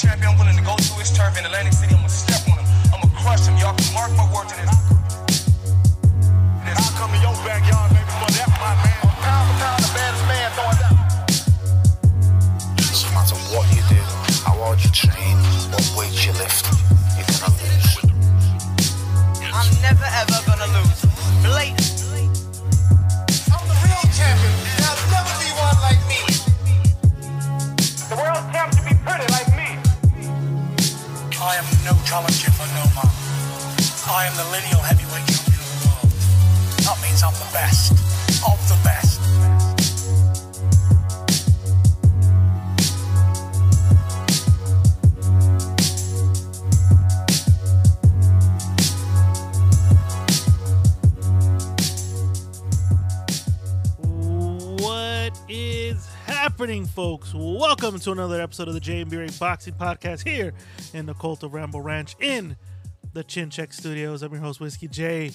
champion. I'm willing to go to his turf in Atlantic City. I'm gonna step on him. I'm gonna crush him. Y'all can mark my words in this. I'll come to your backyard, baby, for that, my man. Pound for no challenger no man. I am the lineal heavyweight champion of the world. That means I'm the best of the best. What is happening, folks? Welcome to another episode of the JMB Ray Boxing Podcast here in the Cult of Rambo Ranch in the Chin Check Studios. I'm your host, Whiskey J.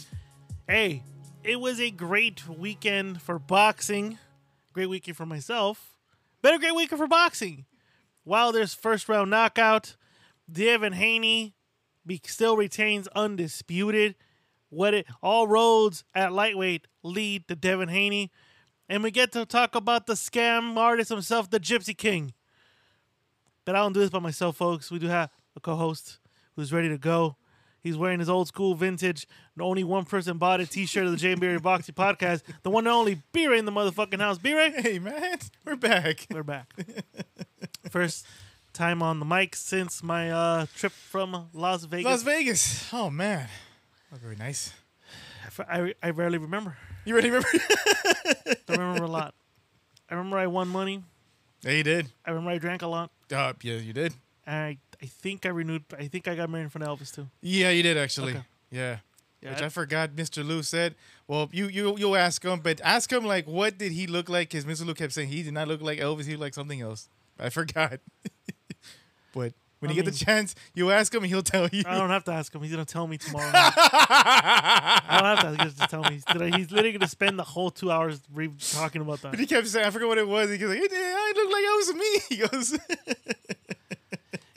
Hey, it was a great weekend for boxing. Great weekend for myself. A great weekend for boxing. Wilder's first round knockout. Devin Haney be, still retains undisputed. What it all roads at lightweight lead to Devin Haney. And we get to talk about the scam artist himself, the Gypsy King. But I don't do this by myself, folks. We do have a co-host who's ready to go. He's wearing his old school vintage, the only one person bought a t-shirt of the Jay Berry Boxy Podcast. The one and only B-Ray in the motherfucking house. B-Ray, Hey man, we're back. we're back. First time on the mic since my uh, trip from Las Vegas. Las Vegas. Oh man, oh, very nice. I, I rarely remember. You ready? Remember? I remember a lot. I remember I won money. Yeah, you did. I remember I drank a lot. Uh, yeah, you did. I I think I renewed. I think I got married in front of Elvis too. Yeah, you did actually. Okay. Yeah. Yeah, Which I- I forgot. Mr. Lou said. Well, you you you ask him, but ask him like, what did he look like? Because Mr. Lou kept saying he did not look like Elvis. He looked like something else. I forgot. but when I you get the chance, you ask him, and he'll tell you. I don't have to ask him. He's gonna tell me tomorrow. I don't have to. Just tell me. He's He's literally gonna spend the whole two hours re- talking about that. But he kept saying, I forgot what it was. He goes, like, "Yeah, I look like I was me. He goes,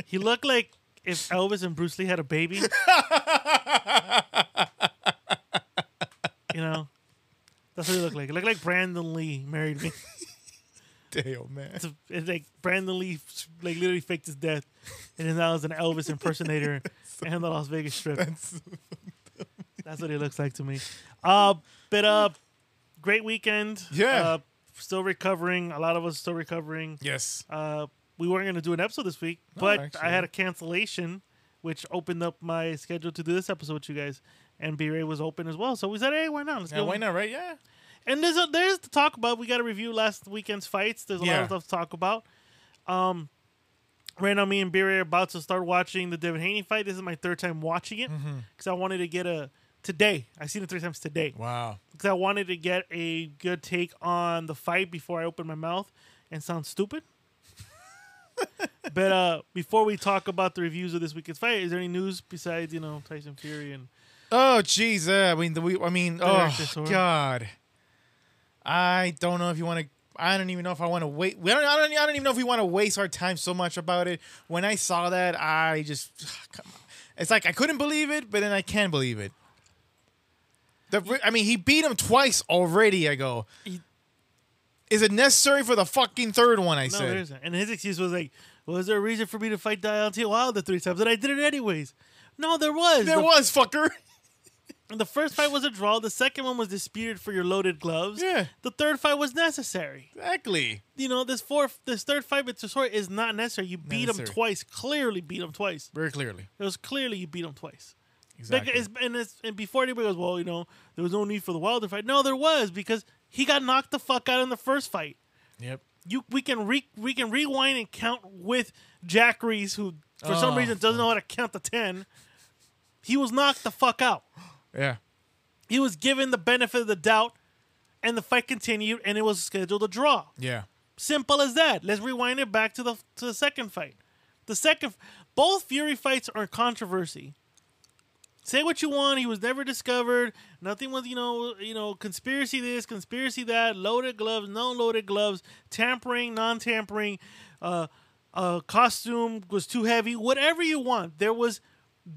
He looked like if Elvis and Bruce Lee had a baby. you know, that's what he looked like. He looked like Brandon Lee married me. Damn man. It's, it's like Brandon Lee like literally faked his death, and then now is an Elvis impersonator and the Las Vegas Strip. That's what he looks like to me. Uh, but uh, great weekend. Yeah. Uh, still recovering. A lot of us still recovering. Yes. Uh, we weren't going to do an episode this week, No, but actually. I had a cancellation, which opened up my schedule to do this episode with you guys. And B Ray was open as well, so we said, "Hey, why not? Let's Yeah, go." why not? Right? Yeah. And there's a, there's to talk about. We got to review last weekend's fights. There's a lot of stuff to talk about. Um, right now, me and B Ray are about to start watching the Devin Haney fight. This is my third time watching it Mm-hmm. because I wanted to get a today. I seen it three times today Wow. because I wanted to get a good take on the fight before I open my mouth and sound stupid. but uh, before we talk about the reviews of this weekend's fight, is there any news besides you know Tyson Fury and Oh, jeez. Uh, I mean, the, we, I mean, oh. God. I don't know if you want to. I don't even know if I want to wait. We don't, I don't. I don't even know if we want to waste our time so much about it. When I saw that, I just. Come on. It's like I couldn't believe it, but then I can believe it. The, I mean, he beat him twice already. I go. He- Is it necessary for the fucking third one? I no, said. there isn't. And his excuse was like, "Was there a reason for me to fight Deontay Wilder three times? And I did it anyways." No, there was. There the, was fucker. The first fight was a draw. The second one was disputed for your loaded gloves. Yeah. The third fight was necessary. exactly. You know, this fourth, this third fight with Chisora is not necessary. You beat him twice. Clearly beat him twice. Very clearly. It was clearly you beat him twice. Exactly. Like, it's, and, it's, and before anybody goes, well, you know, there was no need for the Wilder fight. No, there was because he got knocked the fuck out in the first fight. yep. You we can re, we can rewind and count with Jack Reiss, who for some Oh, reason doesn't know how to count to ten. He was knocked the fuck out. Yeah. He was given the benefit of the doubt, and the fight continued, and it was scheduled a draw. Yeah. Simple as that. Let's rewind it back to the to the second fight. The second, both Fury fights are controversy. Say what you want. He was never discovered. Nothing was, you know, you know, conspiracy this, conspiracy that. Loaded gloves, no loaded gloves. Tampering, non-tampering. Uh, uh, costume was too heavy, whatever you want. There was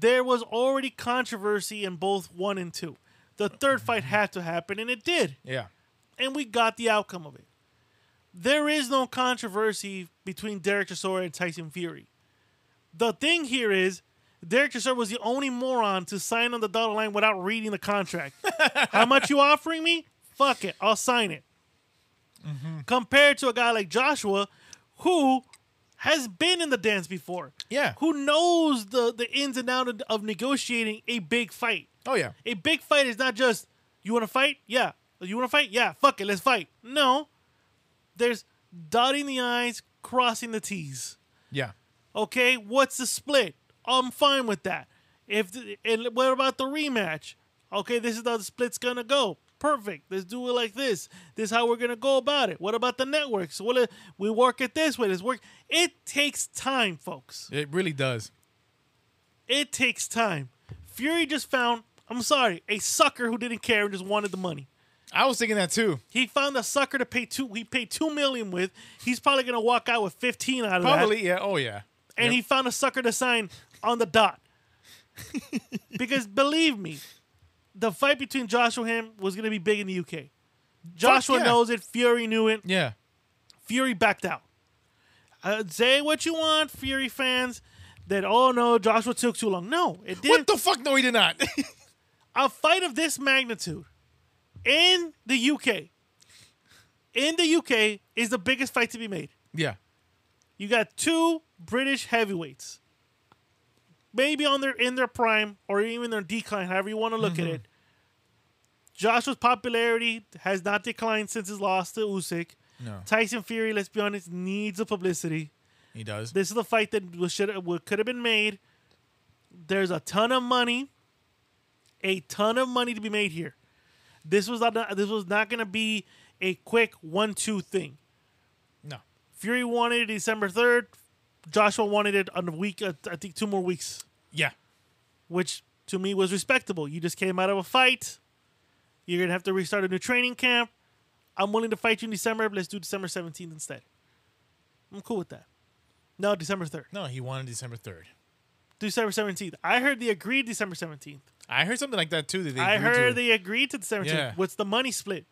there was already controversy in both one and two. The third fight had to happen, and it did, Yeah. and we got the outcome of it. There is no controversy between Derek Chisora and Tyson Fury. The thing here is, Derek Chisora was the only moron to sign on the dotted line without reading the contract. How much you offering me? Fuck it, I'll sign it. Mm-hmm. Compared to a guy like Joshua, who has been in the dance before, Yeah. who knows the the ins and outs of- of negotiating a big fight. Oh yeah. A big fight is not just you want to fight, yeah. You want to fight, yeah. Fuck it, let's fight. No, there's dotting the i's, crossing the t's. Yeah. Okay, what's the split? I'm fine with that. If the, and what about the rematch? Okay, this is how the split's gonna go. Perfect. Let's do it like this. This is how we're gonna go about it. What about the networks? Well, we work it this way. Let's work. It takes time, folks. It really does. It takes time. Fury just found. I'm sorry, a sucker who didn't care and just wanted the money. I was thinking that too. He found a sucker to pay two. He paid two million with. He's probably gonna walk out with 15 out of that. Probably. Yeah. Oh yeah. and Yep. he found a sucker to sign on the dot. because believe me, the fight between Joshua and him was going to be big in the UK. Joshua yeah. knows it. Fury knew it. Yeah. Fury backed out. Uh, say what you want, Fury fans. That oh no, Joshua took too long. No, it didn't. What the fuck? No, he did not. a fight of this magnitude in the UK, in the UK, is the biggest fight to be made. yeah. You got two British heavyweights, maybe on their in their prime or even their decline, however you want to look at mm-hmm. it. Joshua's popularity has not declined since his loss to Usyk. No. Tyson Fury, let's be honest, needs the publicity. He does. This is the fight that should could have been made. There's a ton of money, a ton of money to be made here. This was not this was not going to be a quick one-two thing. No. Fury wanted it December 3rd. Joshua wanted it on the week, uh, I think two more weeks, Yeah. which to me was respectable. You just came out of a fight. You're going to have to restart a new training camp. I'm willing to fight you in December. Let's do December 17th instead. I'm cool with that. No, December 3rd. No, he wanted December third. December 17th. I heard they agreed December 17th. I heard something like that too. That I agreed to heard they agreed to December 17th. Yeah. What's the money split?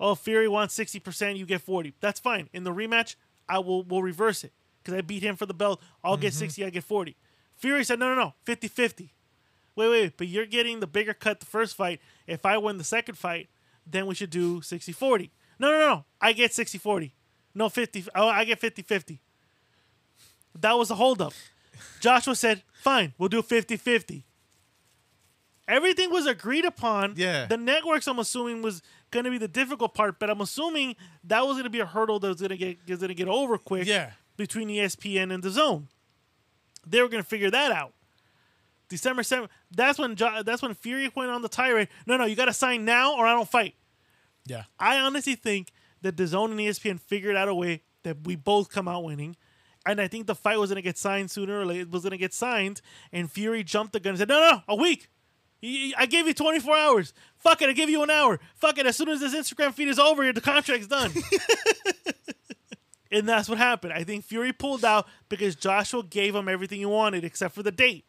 Oh, Fury wants 60%, you get 40. That's fine. In the rematch, I will will reverse it because I beat him for the belt. I'll get Mm-hmm. 60, I get 40. Fury said, no, no, no, 50 50. Wait, wait, but you're getting the bigger cut the first fight. If I win the second fight, then we should do 60 40. No, no, no, I get 60 40. No, 50. Oh, I get 50 50. That was the holdup. Joshua said, fine, we'll do 50 50. Everything was agreed upon. Yeah. The networks, I'm assuming, was going to be the difficult part, but I'm assuming that was going to be a hurdle that was going to get going to get over quick. Yeah. Between ESPN and DAZN, they were going to figure that out. December 7th. That's when jo- that's when Fury went on the tirade. No, no, you got to sign now or I don't fight. Yeah. I honestly think that DAZN and ESPN figured out a way that we both come out winning. And I think the fight was going to get signed sooner or later. It was going to get signed. And Fury jumped the gun and said, no, no, no, a week. I gave you 24 hours. Fuck it, I give you an hour. Fuck it, as soon as this Instagram feed is over, the contract's done. and that's what happened. I think Fury pulled out because Joshua gave him everything he wanted except for the date.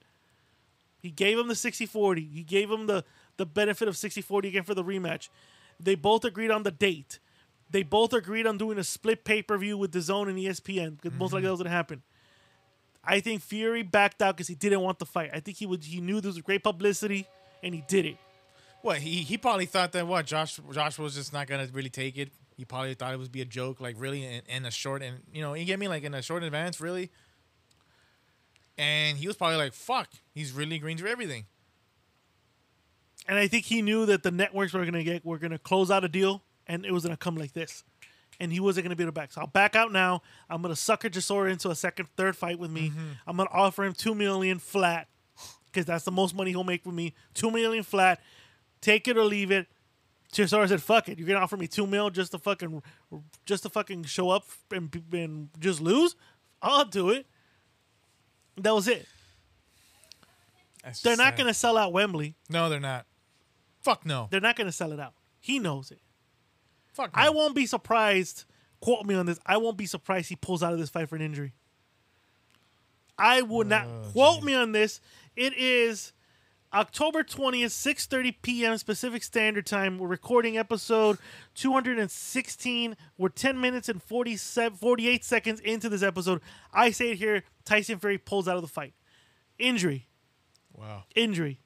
He gave him the 60 40. He gave him the, the benefit of 60 40 again for the rematch. They both agreed on the date. They both agreed on doing a split pay per view with DAZN and ESPN because most likely that was going to happen. I think Fury backed out because he didn't want the fight. I think he would. He knew there was great publicity, and he did it. What he he probably thought that what Josh Josh was just not gonna really take it. He probably thought it would be a joke, like really in, in a short and you know you get me like in a short advance, really. And he was probably like, "Fuck, he's really agreeing to everything." And I think he knew that the networks were going to get were going to close out a deal, and it was going to come like this. And he wasn't going to be able to back. So I'll back out now. I'm going to sucker Chisora into a second, third fight with me. Mm-hmm. I'm going to offer him two million flat because that's the most money he'll make with me. Two million flat. Take it or leave it. Chisora said, "Fuck it. You're gonna offer me two mil just to fucking, just to fucking show up and, and just lose. I'll do it." That was it. That's They're not sad. gonna sell out Wembley. No, they're not. Fuck no. They're not gonna sell it out. He knows it. Fuck. No. I won't be surprised. Quote me on this. I won't be surprised he pulls out of this fight for an injury. I will not oh, quote me on this. It is October 20th, 6:30 p.m. Pacific Standard Time. We're recording episode 216. We're 10 minutes and 47 48 seconds into this episode. I say it here, Tyson Fury pulls out of the fight. Injury. Wow. Injury.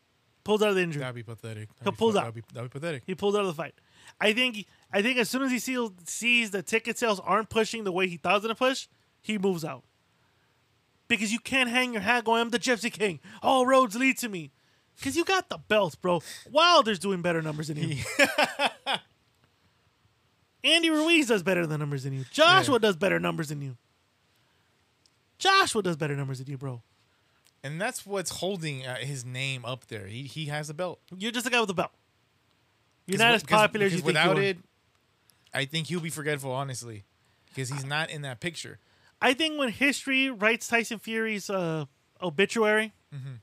Pulls out of the injury. That'd be pathetic. That'd be, pull fu- out. That'd be, that'd be pathetic. He pulled out of the fight. I think I think as soon as he sees, sees the ticket sales aren't pushing the way he thought it was gonna push, he moves out. Because you can't hang your hat going, I'm the Gypsy King. All roads lead to me. Because you got the belt, bro. Wilder's doing better numbers than you. Andy Ruiz does better than numbers than you. Joshua does better numbers than you. Joshua does better numbers than you, bro. And that's what's holding uh, his name up there. He he has a belt. You're just a guy with a belt. You're not as popular as you think you without are. it, I think he'll be forgetful, honestly, because he's not in that picture. I think when history writes Tyson Fury's uh, obituary, Mm-hmm.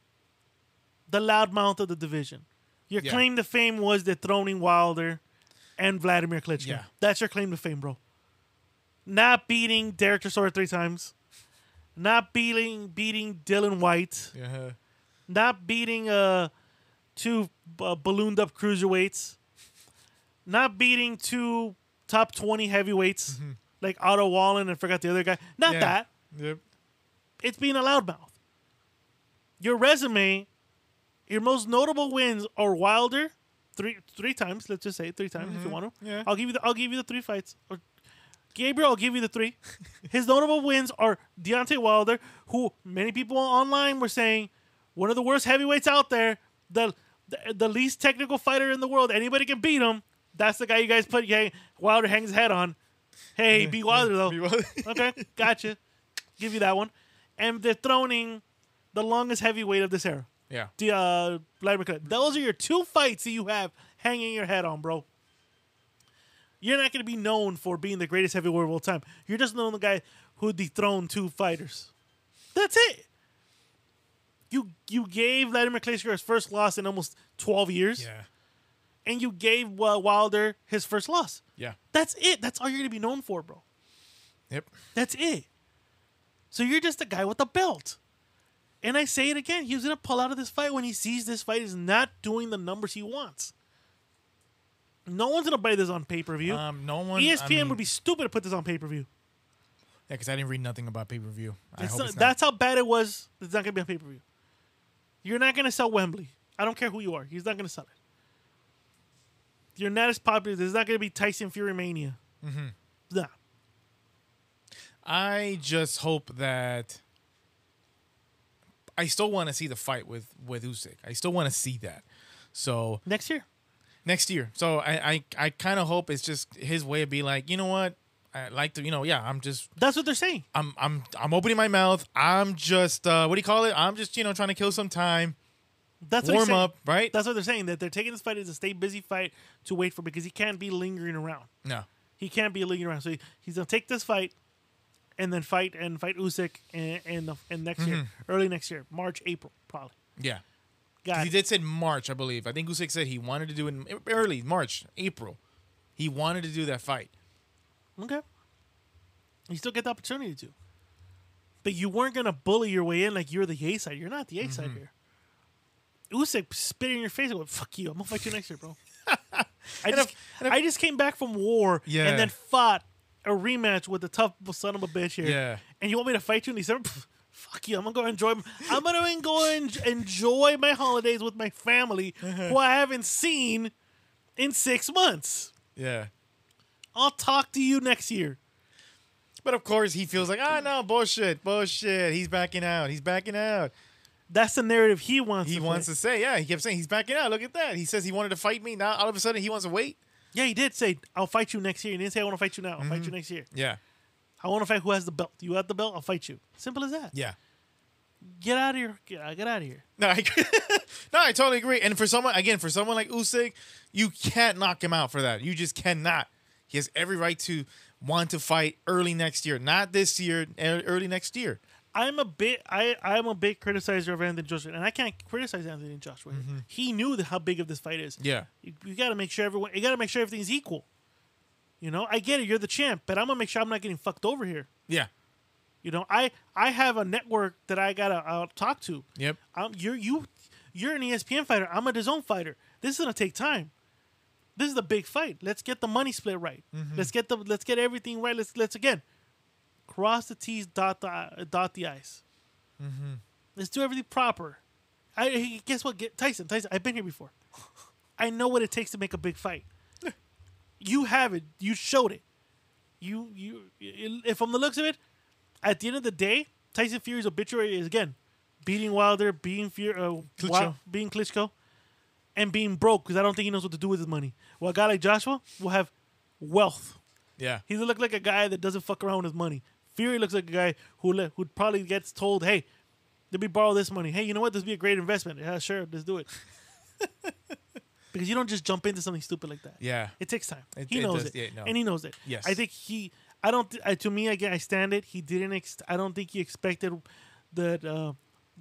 The loudmouth of the division, your Yeah. claim to fame was dethroning Wilder and Vladimir Klitschko. Yeah. That's your claim to fame, bro. Not beating Derek Chisora three times, not beating beating Dillian Whyte, Yeah. not beating uh two uh, ballooned up cruiserweights, not beating two top twenty heavyweights like Otto Wallin and forgot the other guy. Not Mm-hmm. Yeah. that Yep. it's being a loudmouth. Your resume, your most notable wins are Wilder, three three times. Let's just say three times if you want to. Mm-hmm. Yeah. I'll give you the I'll give you the three fights. Or Gabriel, I'll give you the three. His notable wins are Deontay Wilder, who many people online were saying one of the worst heavyweights out there, the the, the least technical fighter in the world. Anybody can beat him. That's the guy you guys put. Yeah, Wilder hangs his head on. Hey, beat Wilder though. Beat Wilder. okay, gotcha. Give you that one. And they're throwing the longest heavyweight of this era, Yeah. the uh, Vladimir Klitschko. Those are your two fights that you have hanging your head on, bro. You're not going to be known for being the greatest heavyweight of all time. You're just known the guy who dethroned two fighters. That's it. You you gave Vladimir Klitschko his first loss in almost 12 years, Yeah. and you gave uh, Wilder his first loss. Yeah. That's it. That's all you're going to be known for, bro. Yep. That's it. So you're just a guy with a belt. And I say it again, he's gonna pull out of this fight when he sees this fight is not doing the numbers he wants. No one's gonna buy this on pay per view. Um, no one. ESPN I mean, would be stupid to put this on pay per view. Yeah, because I didn't read nothing about pay per view. I hope it's not. That's how bad it was. It's not gonna be on pay per view. You're not gonna sell Wembley. I don't care who you are. He's not gonna sell it. You're not as popular. There's not gonna be Tyson Fury Mania. Mm-hmm. Nah. I just hope that. I still want to see the fight with with Usyk. I still want to see that. So Next year. next year. So I I, I kind of hope it's just his way of being like, you know what, I like to, you know, yeah, I'm just That's what they're saying. I'm I'm I'm opening my mouth. I'm just uh what do you call it? I'm just you know trying to kill some time, That's warm up, right? That's what they're saying. That they're taking this fight as a stay busy fight to wait for because he can't be lingering around. no, He can't be lingering around. So he, he's gonna take this fight and then fight and fight Usyk in in, the, in next year, early next year, March, April, probably. yeah. Got He did said March, I believe. I think Usyk said he wanted to do it in early March, April. He wanted to do that fight. Okay. You still get the opportunity to. But you weren't gonna bully your way in like you're the A side. You're not the A Mm-hmm. side here. Usyk spit in your face and went, "Fuck you! I'm gonna fight you next year, bro." I just, I just came back from war Yeah. and then fought a rematch with the tough son of a bitch here. Yeah. And you want me to fight you in December? Pff, Fuck you! I'm gonna go enjoy. I'm gonna go and enjoy my holidays with my family, who I haven't seen in six months. Yeah. I'll talk to you next year. But of course, he feels like, ah, no, bullshit, bullshit. He's backing out. He's backing out. That's the narrative he wants. He to wants play. to say, yeah, he kept saying he's backing out. Look at that. He says he wanted to fight me. Now all of a sudden he wants to wait. Yeah, he did say, "I'll fight you next year." He didn't say, "I want to fight you now." I'll Mm-hmm. fight you next year. Yeah. I want to fight who has the belt. You have the belt. I'll fight you. Simple as that. Yeah. Get out of here. Get, get out of here. No, I, no, I totally agree. And for someone, again, for someone like Usyk, you can't knock him out for that. You just cannot. He has every right to want to fight early next year, not this year, early next year. I'm a bit. I I'm a big criticizer of Anthony Joshua, and I can't criticize Anthony Joshua. here. He knew the, how big of this fight is. Mm-hmm. Yeah. You, you got to make sure everyone. You got to make sure everything's equal. You know, I get it. You're the champ, but I'm gonna make sure I'm not getting fucked over here. Yeah. You know, I I have a network that I gotta uh, talk to. Yep. Um, you're you you're an ESPN fighter. I'm a DAZN fighter. This is gonna take time. This is the big fight. Let's get the money split right. Let's get the let's get everything right. Let's let's again cross the T's, dot the dot the I's. Let's do everything proper. I guess what? Get Tyson. Tyson. I've been here before. I know what it takes to make a big fight. you have it. You showed it. You you. If from the looks of it, at the end of the day, Tyson Fury's obituary is again beating Wilder, beating Fury, uh, Klitschko. Wil- beating Klitschko, and being broke because I don't think he knows what to do with his money. Well, a guy like Joshua will have wealth. Yeah. He look like a guy that doesn't fuck around with his money. Fury looks like a guy who le- who probably gets told, "Hey, let me borrow this money. Hey, you know what? This would be a great investment. Yeah, sure, let's do it." because you don't just jump into something stupid like that. Yeah. It takes time. It- he it knows does, it, yeah, no. and he knows it. Yes. I think he. I don't. Th- I, to me, again, I stand it. He didn't. Ex- I don't think he expected that uh,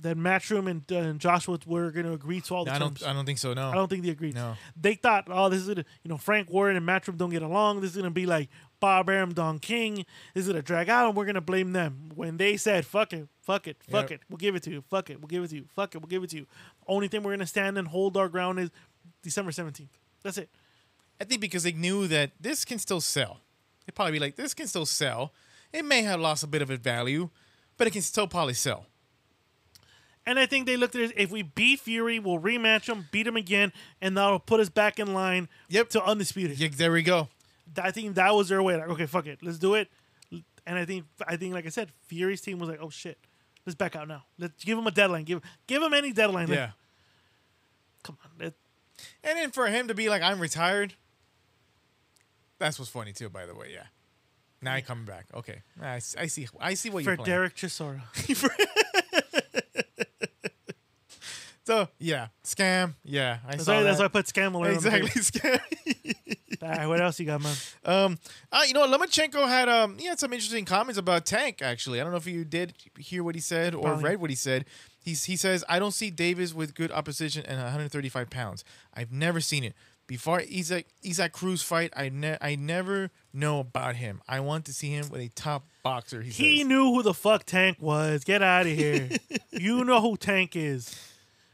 that Matchroom and, uh, and Joshua were going to agree to all the I terms. don't. I don't think so. No. I don't think they agreed. No. They thought, oh, this is gonna, you know, Frank Warren and Matchroom don't get along. This is gonna be like Bob Arum, Don King. This is gonna drag out, and we're gonna blame them. When they said, "Fuck it, fuck it, fuck Yep. it, we'll give it to you. Fuck it, we'll give it to you. Fuck it, we'll give it to you." Only thing we're gonna stand and hold our ground is December seventeenth. That's it. I think because they knew that this can still sell. They'd probably be like, this can still sell. It may have lost a bit of its value, but it can still probably sell. And I think they looked at it. If we beat Fury, we'll rematch him, beat him again, and that'll put us back in line Yep. to undisputed. Yeah, there we go. I think that was their way. Like, okay, fuck it, let's do it. And I think, I think, like I said, Fury's team was like, oh shit, let's back out now. Let's give him a deadline. Give, give him any deadline. Like, Yeah. come on. And then for him to be like, I'm retired, that's what's funny too, by the way. Yeah. Now he coming back. Okay. I, I see. I see what for you're. For, Derek Chisora. So yeah, scam. Yeah, I That's saw why, that. that's why I put scam alert. exactly scam. All right, what else you got, man? Um, uh, you know, Lomachenko had um, he had some interesting comments about Tank. Actually, I don't know if you did hear what he said or Probably. read what he said. He's he says, "I don't see Davis with good opposition and 135 pounds. I've never seen it before. Isaac Isaac Cruz fight. I ne- I never know about him. I want to see him with a top boxer." He, He says. knew who the fuck Tank was. Get out of here. you know who Tank is.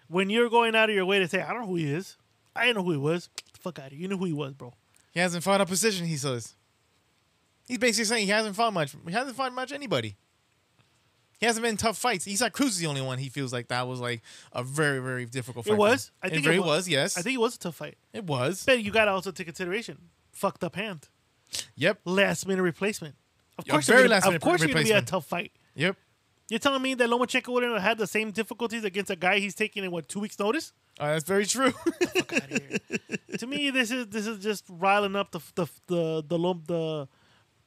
When you're going out of your way to say, I don't know who he is. I didn't know who he was. Get the fuck out of here. You knew who he was, bro. He hasn't fought position, He says. He's basically saying he hasn't fought much. He hasn't fought much anybody. He hasn't been in tough fights. Isaac Cruz is the only one he feels like that was like a very very difficult fight. It was. I think it, very it wa- was. Yes, I think it was a tough fight. it was. But you got to also take consideration. Fucked up hand. Yep. Last minute replacement. Of course, very you're gonna- last minute Of course, you're going to be a tough fight. Yep. You're telling me that Lomachenko wouldn't have had the same difficulties against a guy he's taking in what two weeks' notice? Uh, that's very true. Fuck outta here. to me, this is this is just riling up the the the the Lom- the,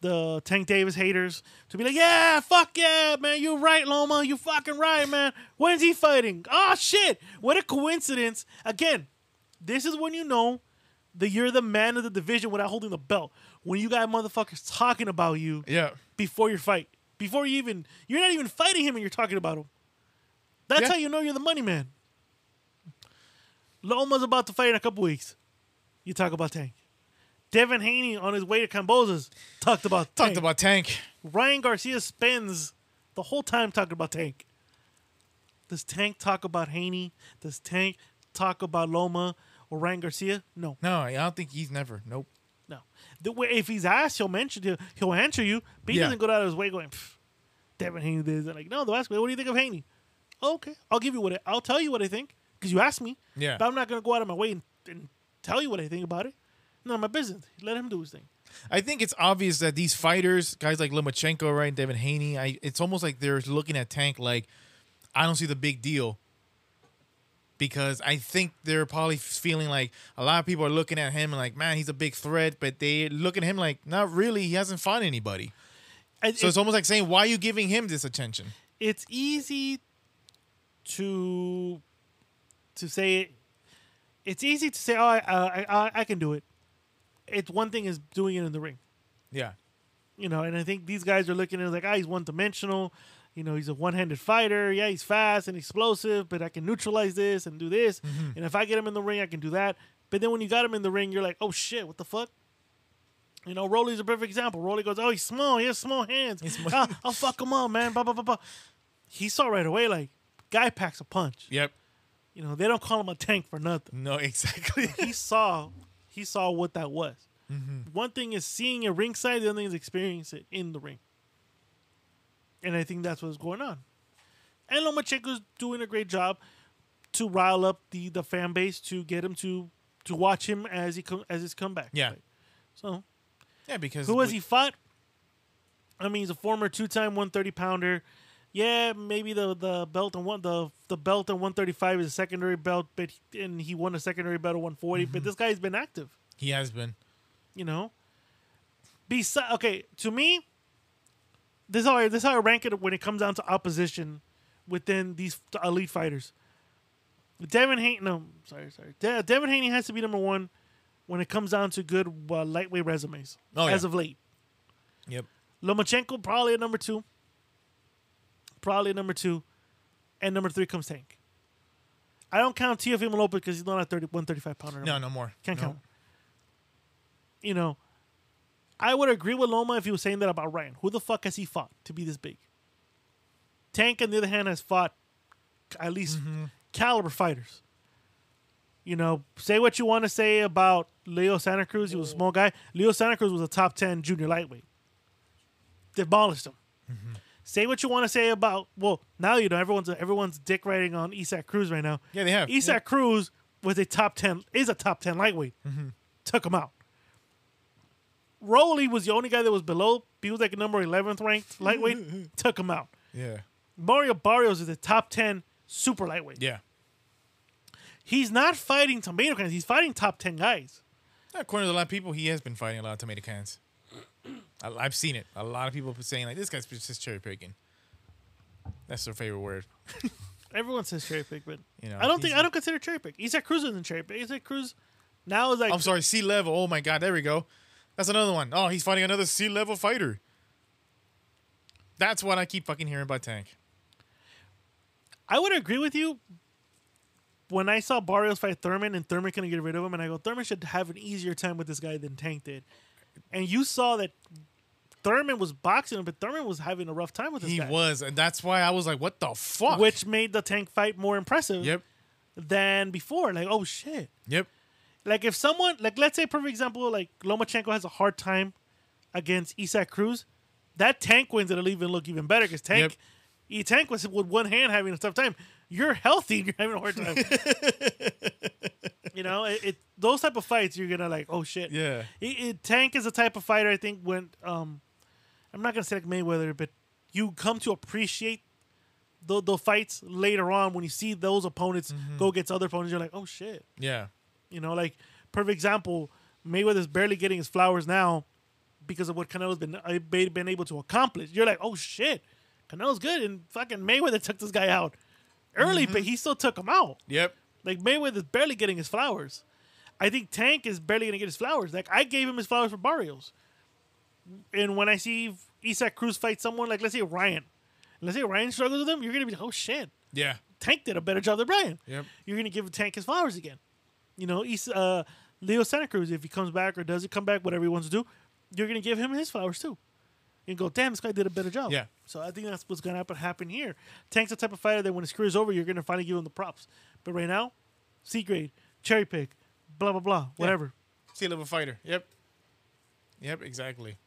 the Tank Davis haters to be like, yeah, fuck yeah, man, you're right, Loma, you fucking right, man. When's he fighting? Oh shit! What a coincidence! Again, this is when you know that you're the man of the division without holding the belt. When you got motherfuckers talking about you yeah. before your fight, before you even you're not even fighting him and you're talking about him. That's Yeah. how you know you're the money man. Loma's about to fight in a couple weeks. You talk about Tank. Devin Haney on his way to Kambosos talked about Tank. Talked about Tank. Ryan Garcia spends the whole time talking about Tank. Does Tank talk about Haney? Does Tank talk about Loma or Ryan Garcia? No, No, I don't think he's never. Nope. No. The way if he's asked, he'll mention you. He'll answer you, but he Yeah. doesn't go out of his way going. Devin Haney this and like no. They'll ask me, what do you think of Haney? Okay, I'll give you what I, I'll tell you what I think because you asked me. Yeah. but I'm not gonna go out of my way and, and tell you what I think about it. None of my business. Let him do his thing. I think it's obvious that these fighters, guys like Lomachenko, right, Devin Haney, I, it's almost like they're looking at Tank like, I don't see the big deal. Because I think they're probably feeling like a lot of people are looking at him and like, man, he's a big threat, but they look at him like, not really. He hasn't fought anybody. So it- it's almost like saying, why are you giving him this attention? it's easy to to say it. It's easy to say, "Oh, I, I, I, I can do it." It's one thing is doing it in the ring, Yeah. you know. And I think these guys are looking at it like, "Ah, he's one dimensional." You know, he's a one-handed fighter. Yeah, he's fast and explosive, but I can neutralize this and do this. And if I get him in the ring, I can do that. But then when you got him in the ring, you're like, "Oh shit, what the fuck?" You know, Rolly's a perfect example. Rolly goes, "Oh, he's small. He has small hands. small. Ah, I'll fuck him up, man." Blah blah blah blah. He saw right away, like, guy packs a punch. Yep. You know, they don't call him a tank for nothing. No, exactly. he saw, he saw what that was. Mm-hmm. One thing is seeing it ringside. The other thing is experiencing it in the ring. And I think that's what's going on. And Lomachenko's doing a great job to rile up the the fan base to get him to to watch him as he come as his comeback. Yeah. So yeah, because who has we- he fought? I mean, he's a former two-time 130 pounder. Yeah, maybe the the belt and one the the belt at 135 is a secondary belt, but he, and he won a secondary belt at 140. Mm-hmm. But this guy's been active, He has been. you know. Besides, okay, to me, this is how I, this is how I rank it when it comes down to opposition within these elite fighters. Devin Haney, no, sorry, sorry. De- Devin Haney has to be number one when it comes down to good uh, lightweight resumes Oh, yeah. as of late. Yep. Lomachenko probably at number two. Probably at number two. And number three comes Tank. I don't count Teofimo Lopez because he's not a 30, 135 pounder. No, no more. Can't no. count. You know, I would agree with Loma if he was saying that about Ryan. Who the fuck has he fought to be this big? Tank, on the other hand, has fought at least Mm-hmm. caliber fighters. You know, say what you want to say about Leo Santa Cruz. He was a small guy. Leo Santa Cruz was a top 10 junior lightweight. Demolished him. Mm-hmm. Say what you want to say about, well, now you know everyone's everyone's dick riding on Isaac Cruz right now. Yeah, they have. Isaac Yeah. Cruz was a top 10, is a top 10 lightweight. Mm-hmm. Took him out. Rolly was the only guy that was below. He was like number 11th ranked lightweight. took him out. Yeah. Mario Barrios is the top 10 super lightweight. Yeah. He's not fighting tomato cans. He's fighting top 10 guys. According to a lot of people, he has been fighting a lot of tomato cans. I, I've seen it. A lot of people saying like, "This guy's just cherry picking." That's their favorite word. Everyone says cherry pick, but You know, I don't think I don't consider cherry pick. Isaac Cruz isn't cherry pick. Isaac Cruz now is like I'm sorry, sea level. Oh my god, there we go. That's another one. Oh, he's fighting another sea level fighter. That's what I keep fucking hearing about Tank. I would agree with you. When I saw Barrios fight Thurman and Thurman couldn't get rid of him, and I go, Thurman should have an easier time with this guy than Tank did. And you saw that Thurman was boxing him, but Thurman was having a rough time with this He guy. was, and that's why I was like, "What the fuck?" Which made the Tank fight more impressive Yep. than before. Like, oh shit. Yep. Like if someone like let's say perfect example, like Lomachenko has a hard time against Isaac Cruz, that tank wins it'll even look even better because tank Yep. E tank was with one hand having a tough time. You're healthy, you're having a hard time. you know, it, it those type of fights you're gonna like, oh shit. Yeah. It, it, tank is a type of fighter I think when um I'm not gonna say like Mayweather, but you come to appreciate the the fights later on when you see those opponents go against other opponents, you're like, oh shit. Yeah. You know, like perfect example, Mayweather's barely getting his flowers now because of what Canelo's been uh, been been able to accomplish. You're like, oh shit, Canelo's good, and fucking Mayweather took this guy out early, but he still took him out. Yep. Like Mayweather's barely getting his flowers. I think Tank is barely gonna get his flowers. Like I gave him his flowers for Barrios, and when I see Isaac Cruz fight someone like let's say Ryan, let's say Ryan struggles with him, you're gonna be like, oh shit, Yeah. Tank did a better job than Brian. Yep. You're gonna give Tank his flowers again. You know, East, uh, Leo Santa Cruz, if he comes back or doesn't come back, whatever he wants to do, you're gonna give him his flowers too. You go, damn, this guy did a better job. Yeah. So I think that's what's gonna happen happen here. Tank's the type of fighter that when his career's over, you're gonna finally give him the props. But right now, C grade, cherry pick, blah blah blah, whatever. Sea level fighter. Yep. Yep. Exactly.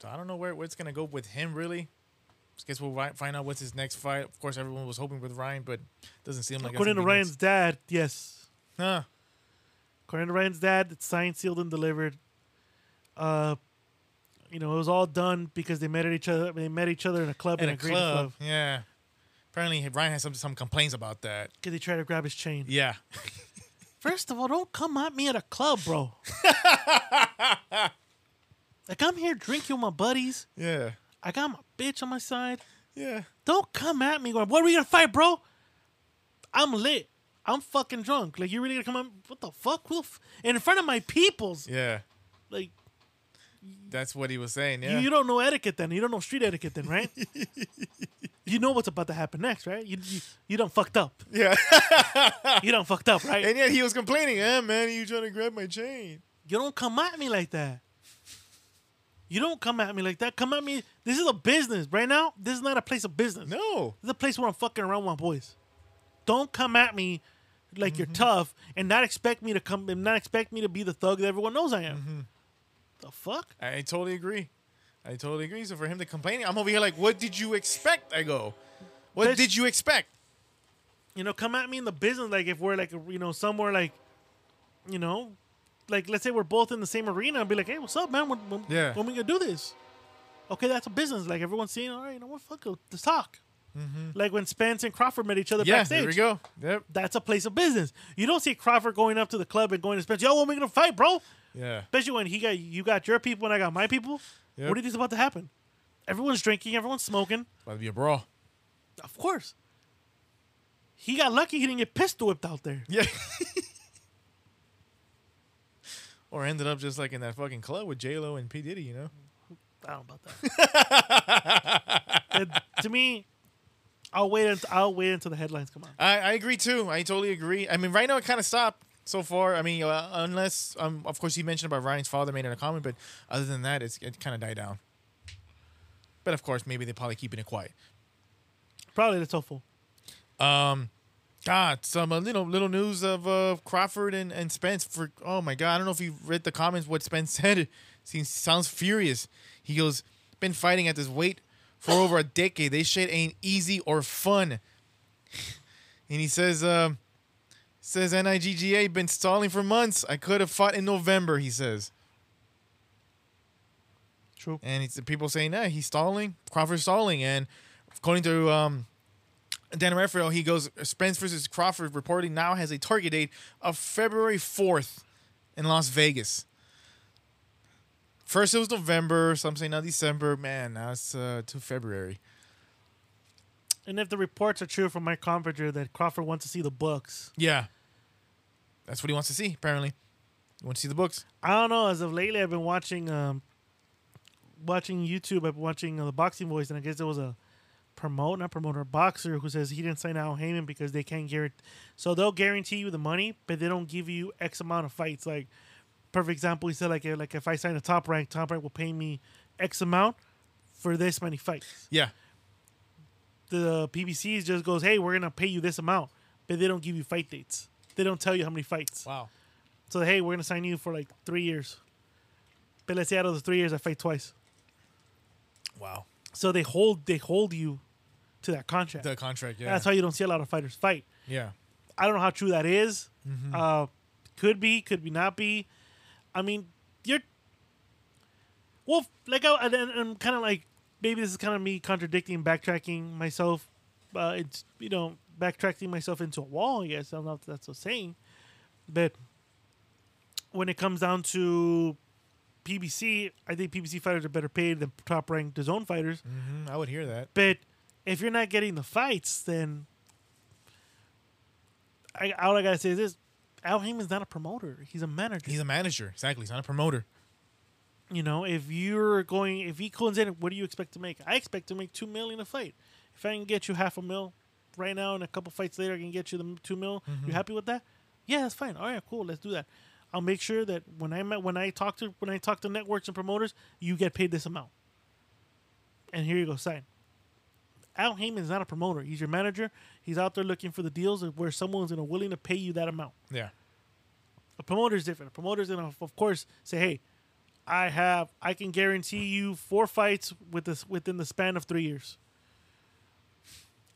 So I don't know where, where it's gonna go with him really. Just guess we'll find out what's his next fight. Of course, everyone was hoping with Ryan, but doesn't seem like. According to Ryan's dad, yes. Huh. According to Ryan's dad, it's signed, sealed, and delivered. Uh, you know, it was all done because they met at each other. They met each other in a club In a club. club Yeah. Apparently, Ryan has some some complaints about that. because he tried to grab his chain. Yeah. First of all, don't come at me at a club, bro. like I'm here drinking with my buddies. Yeah. I got my bitch on my side. Yeah. Don't come at me going, what are we gonna fight, bro? I'm lit. I'm fucking drunk. Like you really gonna come me? What the fuck? Who the f-? in front of my peoples. Yeah. Like That's what he was saying. Yeah. you, you don't know etiquette then. You don't know street etiquette then, right? you know what's about to happen next, right? You you, you done fucked up. yeah. You done fucked up, right? and yet he was complaining. Yeah, man, you trying to grab my chain? you don't come at me like that. You don't come at me like that. Come at me. This is a business right now. This is not a place of business. No. This is a place where I'm fucking around with my boys. Don't come at me like Mm-hmm. you're tough and not expect me to come and not expect me to be the thug that everyone knows I am. Mm-hmm. The fuck? I totally agree. I totally agree. So for him to complain, I'm over here like, what did you expect? I go, what That's- did you expect? You know, come at me in the business like if we're like you know somewhere like, you know, like let's say we're both in the same arena and be like, hey, what's up, man? When, when, Yeah. when we gonna do this? Okay, that's a business. Like everyone's seeing. All right, you know what? Fuck it. Let's talk. Like when Spence and Crawford met each other Mm-hmm. Yeah, backstage. there we go. Yep. That's a place of business. You don't see Crawford going up to the club and going to Spence. Yo, when we gonna fight, bro? Yeah. Especially when he got you got your people and I got my people. Yep. What do you think's about to happen? Everyone's drinking, everyone's smoking. About to be a brawl. Of course. He got lucky he didn't get pistol whipped out there. Yeah. or ended up just like in that fucking club with J Lo and P Diddy. You know. I don't know about that. And to me, I'll wait. Until, I'll wait until the headlines come out. I, I agree too. I totally agree. I mean, right now it kind of stopped so far. I mean, uh, unless um, of course you mentioned about Ryan's father made it a comment, but other than that, it's it kind of died down. But of course, maybe they're probably keeping it quiet. Probably that's hopeful. God, some uh, little little news of uh, Crawford and, and Spence. For oh my God, I don't know if you read the comments. What Spence said seems sounds furious. He goes, "Been fighting at this weight for over a decade. This shit ain't easy or fun." and he says, um, "Says Nigga been stalling for months. I could have fought in November." He says, True. and it's people saying, "Nah, he's stalling. Crawford's stalling." And according to um, Dan Rafael, he goes, Spence versus Crawford reporting now has a target date of February 4th in Las Vegas. First it was November, some say now December. Man, now it's uh, to February. And if the reports are true from Mike Coppinger that Crawford wants to see the books, Yeah. That's what he wants to see, apparently. He wants to see the books. I don't know. As of lately, I've been watching, um, watching YouTube. I've been watching uh, the Boxing Voice, and I guess there was a promote, not promoter, boxer who says he didn't sign Al Haymon because they can't guarantee. So they'll guarantee you the money, but they don't give you X amount of fights. Like, perfect example, he said like like if I sign a top rank, top rank will pay me X amount for this many fights. Yeah. The PBC just goes, hey, we're gonna pay you this amount, but they don't give you fight dates. They don't tell you how many fights. Wow. So hey, we're gonna sign you for like three years. But let's say out of the three years, I fight twice. Wow. So they hold they hold you to that contract. The contract, yeah. That's how you don't see a lot of fighters fight. yeah. I don't know how true that is. Uh, could be, could be not be. I mean, you're well, like I, and, I'm kind of like maybe this is kind of me contradicting, backtracking myself. Uh, it's you know backtracking myself into a wall. I guess I don't know if that's a saying, but when it comes down to PBC, I think PBC fighters are better paid than top ranked zone fighters. Mm, I would hear that. But if you're not getting the fights, then I, all I gotta say is this: Al Haymon's not a promoter; he's a manager. He's a manager. Exactly. He's not a promoter. you know, if you're going, if he comes in, what do you expect to make? I expect to make two million a fight. If I can get you half a mil right now, and a couple fights later, I can get you the two mil. Mm-hmm. You happy with that? Yeah, that's fine. All right, cool. Let's do that. I'll make sure that when I met, when I talk to when I talk to networks and promoters, you get paid this amount. And here you go, sign. Al Haymon is not a promoter. He's your manager. He's out there looking for the deals where someone's gonna willing to pay you that amount. Yeah. A promoter is different. A promoter's gonna, of course, say, "Hey, I have, I can guarantee you four fights with this within the span of three years,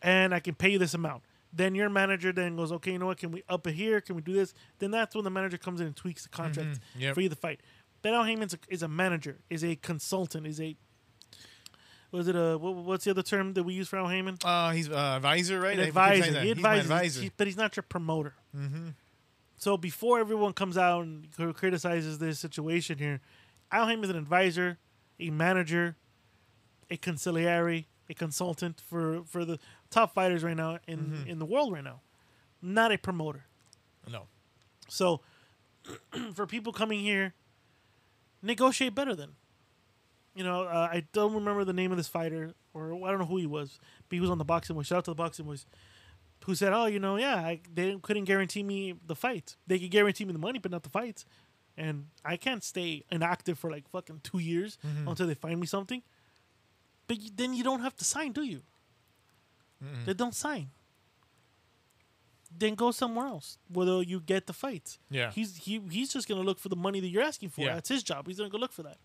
and I can pay you this amount." Then your manager then goes, "Okay, you know what? Can we up it here? Can we do this?" Then that's when the manager comes in and tweaks the contract Yep. for you to fight. But Al Haymon is a manager, is a consultant, is a was it a what, what's the other term that we use for Al Haymon? Uh, he's uh, advisor, right? An advisor. He He's my advisor. he- but he's not your promoter. Mm-hmm. So before everyone comes out and criticizes this situation here, Al Haymon is an advisor, a manager, a conciliary, a consultant for, for the top fighters right now in, Mm-hmm. in the world right now, not a promoter. no. So for people coming here, negotiate better than. You know, uh, I don't remember the name of this fighter, or I don't know who he was, but he was on the boxing voice. Shout out to the boxing voice, who said, "Oh, you know, yeah, I, they couldn't guarantee me the fight. They could guarantee me the money, but not the fights." and I can't stay inactive for like fucking two years mm-hmm. until they find me something. But you, then you don't have to sign, do you? They don't sign. Then go somewhere else, whether you get the fights. Yeah. he's he he's just gonna look for the money that you're asking for. Yeah. That's his job. He's gonna go look for that.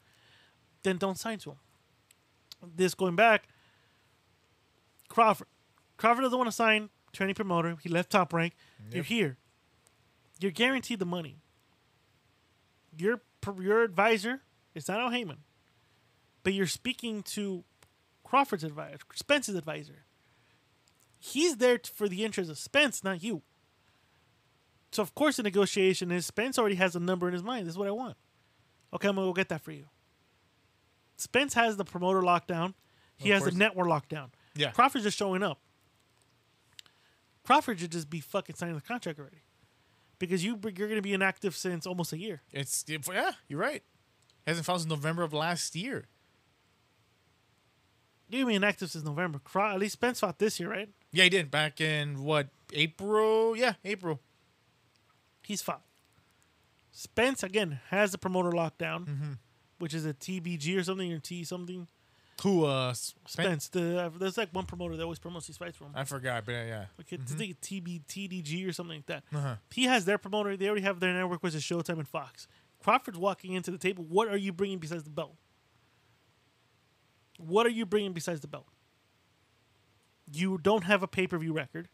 Then don't sign to him. This going back, Crawford. Crawford doesn't want to sign to promoter. He left Top Rank. You're here. You're guaranteed the money. Your your advisor is not Al Haymon, but you're speaking to Crawford's advisor, Spence's advisor. He's there for the interest of Spence, not you. So of course the negotiation is Spence already has a number in his mind. This is what I want. Okay, I'm gonna go get that for you. Spence has the promoter lockdown. He Of has course. the network lockdown. Yeah. Crawford's just showing up. Crawford should just be fucking signing the contract already, because you you're gonna be inactive since almost a year. It's yeah, you're right. Hasn't fought since November of last year. Gonna be inactive since November. Craw- at least Spence fought this year, right? Yeah, he did back in what April? Yeah, April. He's fought. Spence again has the promoter lockdown, Mm-hmm. which is a TBG or something or T something. Who uh Spence? Spence. The uh, there's like one promoter that always promotes these fights for him. I forgot, but yeah. Like it's I think TB TDG or something like that. Uh-huh. He has their promoter. They already have their network, which is Showtime and Fox. Crawford's walking into the table. What are you bringing besides the belt? What are you bringing besides the belt? You don't have a pay per view record.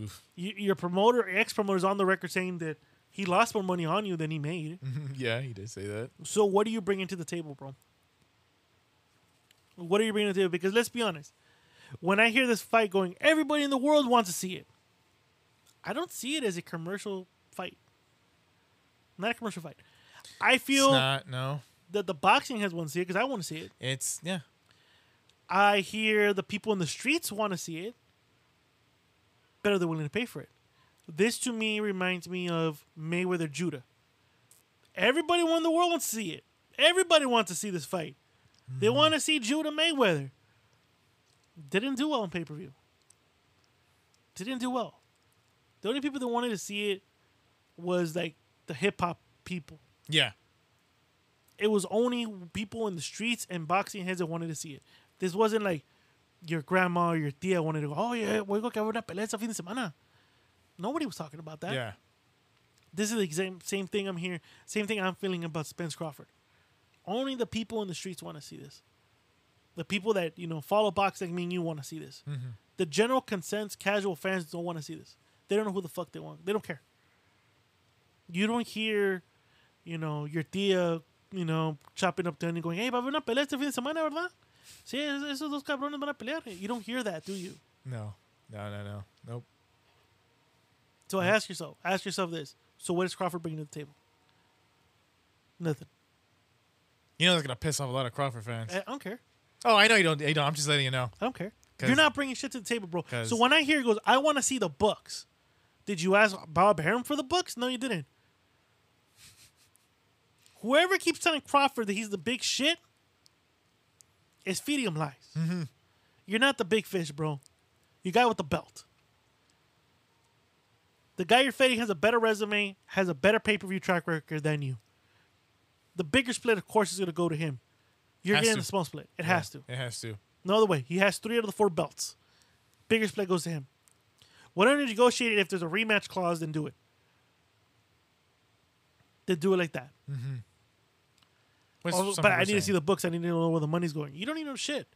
Oof. You, your promoter, ex promoter, is on the record saying that he lost more money on you than he made. yeah, he did say that. So what are you bringing to the table, bro? What are you bringing to the table? Because let's be honest, when I hear this fight going, everybody in the world wants to see it. I don't see it as a commercial fight. Not a commercial fight. I feel It's not no. that the boxing has want to see it because I want to see it. It's yeah. I hear the people in the streets want to see it, but are willing to pay for it? This to me reminds me of Mayweather Judah. Everybody in the world wants to see it. Everybody wants to see this fight. They mm-hmm. want to see Judah Mayweather. Didn't do well on pay per view. Didn't do well. The only people that wanted to see it was like the hip hop people. Yeah. It was only people in the streets and boxing heads that wanted to see it. This wasn't like your grandma or your tia wanted to go, oh yeah, we're going to have una pelea fin de semana. Nobody was talking about that. Yeah. This is the same, same thing I'm here, same thing I'm feeling about Spence Crawford. Only the people in the streets want to see this. The people that, you know, follow boxing like me and you want to see this. Mm-hmm. The general consensus, casual fans don't want to see this. They don't know who the fuck they want. They don't care. You don't hear, you know, your tia, you know, chopping up the and going, hey, va a haber una pelea este fin de semana, ¿verdad? Sí, es- esos dos cabrones van a pelear. You don't hear that, do you? No. No, no, no. Nope. So I ask yourself, ask yourself this. So what is Crawford bringing to the table? Nothing. You know that's gonna piss off a lot of Crawford fans. I I don't care. Oh, I know you don't. You don't. I'm just letting you know. I don't care. You're not bringing shit to the table, bro. 'Cause- So when I hear he goes, I want to see the books. Did you ask Bob Arum for the books? No, you didn't. Whoever keeps telling Crawford that he's the big shit is feeding him lies. Mm-hmm. You're not the big fish, bro. You guy with the belt. The guy you're fighting has a better resume, has a better pay per view track record than you. The bigger split, of course, is going to go to him. You're Has getting to. the small split. It has to. It has to. No other way. He has three out of the four belts. Bigger split goes to him. Whatever you negotiate if there's a rematch clause, then do it. Then do it like that. Oh, some but I need to see the books. I need to know where the money's going. You don't need no shit.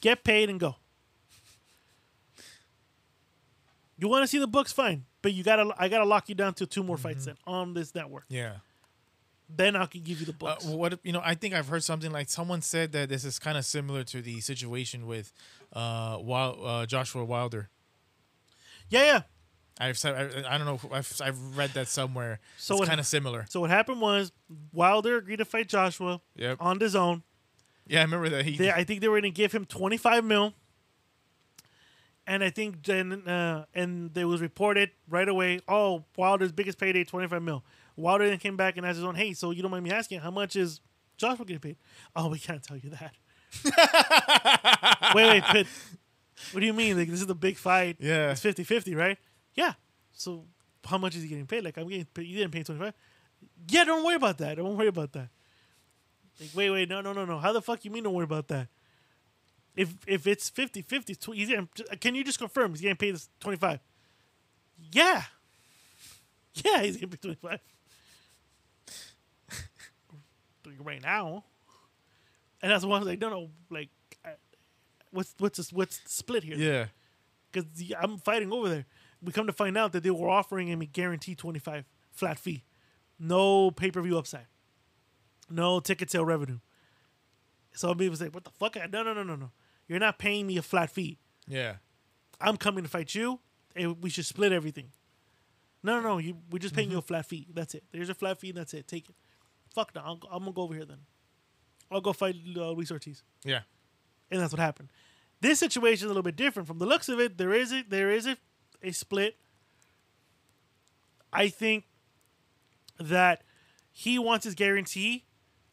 Get paid and go. You want to see the books, fine, but you gotta. I gotta lock you down to two more fights mm-hmm. then on this network. Yeah. Then I can give you the Uh, what you know? I think I've heard something like someone said that this is kind of similar to the situation with uh, Wild, uh Joshua Wilder. yeah, yeah. I've said I, I don't know. I've I've read that somewhere. So it's kind of similar. So what happened was Wilder agreed to fight Joshua Yep. on his own. Yeah, I remember that he. They, I think they were going to give him 25 mil. And I think then, uh, and there was reported right away, oh, Wilder's biggest payday, 25 mil. Wilder then came back and asked his own, hey, so you don't mind me asking, how much is Joshua getting paid? Oh, we can't tell you that. wait, wait, but what do you mean? Like, this is the big fight. Yeah. It's 50 50, right? Yeah. So how much is he getting paid? Like, I'm getting paid, you didn't pay 25. Yeah, don't worry about that. Don't worry about that. Like, wait, wait, no, no, no, no. How the fuck you mean don't worry about that? If if it's 50 50, tw- he's getting, can you just confirm he's getting paid this 25? Yeah. Yeah, he's getting paid 25. Right now. And that's why I was like, no, no, like, what's what's the, what's the split here? Yeah. because I'm fighting over there. We come to find out that they were offering him a guaranteed 25 flat fee, no pay per view upside, no ticket sale revenue. So people say, "What the fuck? No, no, no, no, no. You're not paying me a flat fee. Yeah. I'm coming to fight you, and we should split everything." No, no, no. You, we're just paying mm-hmm. you a flat fee. That's it. There's a flat fee. and That's it. Take it. Fuck no. I'm gonna go over here then. I'll go fight uh, Luis Ortiz Yeah. and that's what happened. This situation is a little bit different. From the looks of it, there is a, there is a, a split. I think that he wants his guarantee.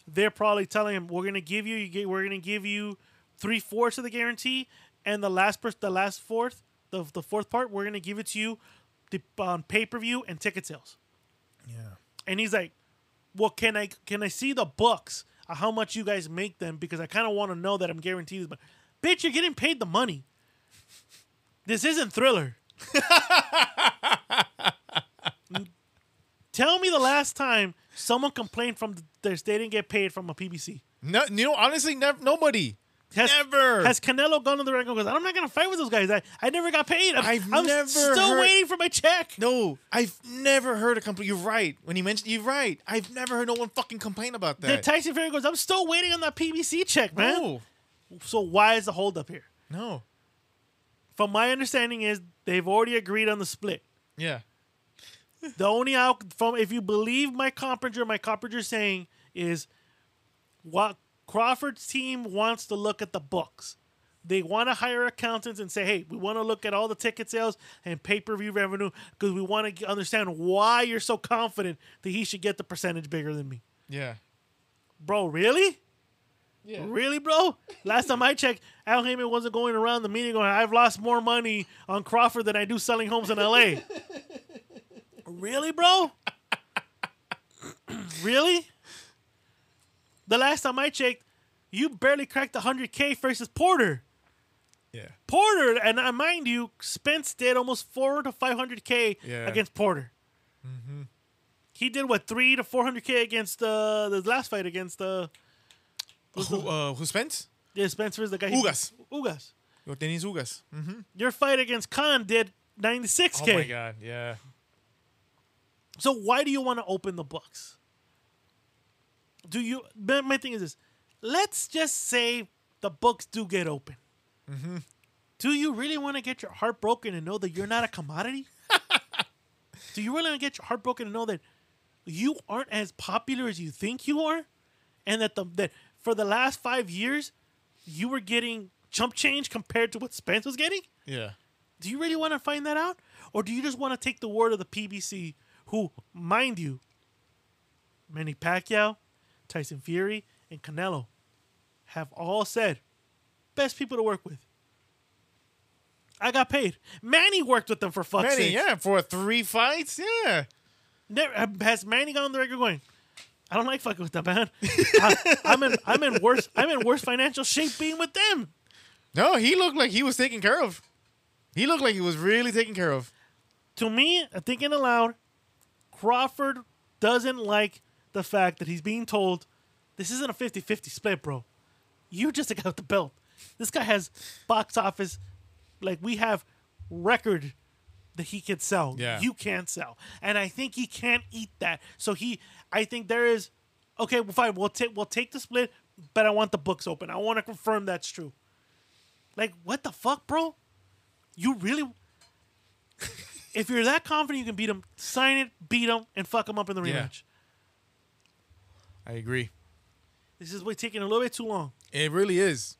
They're probably telling him, "We're gonna give you, you get, we're gonna give you three fourths of the guarantee, and the last per, the last fourth, the the fourth part, we're gonna give it to you the, on pay per view and ticket sales." Yeah. And he's like, "Well, can I can I see the books of how much you guys make them because I kind of want to know that I'm guaranteed this." But bitch, you're getting paid the money. This isn't Thriller. Tell me the last time someone complained from their they didn't get paid from a PBC. No, you know, honestly, never, nobody. Has, Never. has Canelo gone to the ring and goes, I'm not gonna fight with those guys. I, I never got paid. I'm, I've I'm never still heard- waiting for my check. No, I've never heard a complaint. You're right. When he mentioned, you're right. I've never heard no one fucking complain about Then that. Tyson Fury goes, I'm still waiting on that PBC check, man. no, So why is the holdup here? no. from my understanding is they've already agreed on the split. Yeah. The only out from if you believe Mike Coppinger, Mike Coppinger saying is what Crawford's team wants to look at the books. They want to hire accountants and say, "Hey, we want to look at all the ticket sales and pay-per-view revenue because we want to understand why you're so confident that he should get the percentage bigger than me." Yeah. Bro, really? Yeah. Really, bro? Last time I checked, Al Haymon wasn't going around the meeting going, I've lost more money on Crawford than I do selling homes in LA. really, bro? really? The last time I checked, you barely cracked 100K versus Porter. Yeah. Porter, and I mind you, Spence did almost four to 500K Yeah. against Porter. He did what, three to 400K against uh, the last fight against uh, Who, uh, who Spence? Yeah, Spencer is the guy. Ugas. Ugas. Yordenis Ugas. Mm-hmm. Your fight against Khan did 96k. Oh my god. Yeah. So why do you want to open the books? Do you? My my thing is this: let's just say the books do get open. Mm-hmm. Do you really want to get your heart broken and know that you're not a commodity? do you really want to get your heart broken and know that you aren't as popular as you think you are, and that the that for the last five years you were getting chump change compared to what Spence was getting? Yeah. Do you really want to find that out? Or do you just want to take the word of the PBC, who, mind you, Manny Pacquiao, Tyson Fury, and Canelo have all said best people to work with? I got paid. Manny worked with them for fuck's Manny, sake. yeah, for three fights, yeah. Never, uh, has Manny gone on the record going? I don't like fucking with that man. I, I'm in I'm in worse I'm in worse financial shape being with them. No, he looked like he was taken care of. He looked like he was really taken care of. to me, thinking aloud, Crawford doesn't like the fact that he's being told this isn't a 50 50 split, bro. You just got the belt. This guy has box office, like we have record that he can sell. Yeah. You can't sell. And I think he can't eat that. So he, I think there is, okay, well, fine, we'll, take we'll take the split, but I want the books open. I want to confirm that's true. Like, what the fuck, bro? You really if you're that confident you can beat him, sign it, beat him, and fuck him up in the Yeah. I agree. This is way taking a little bit too long, It really is.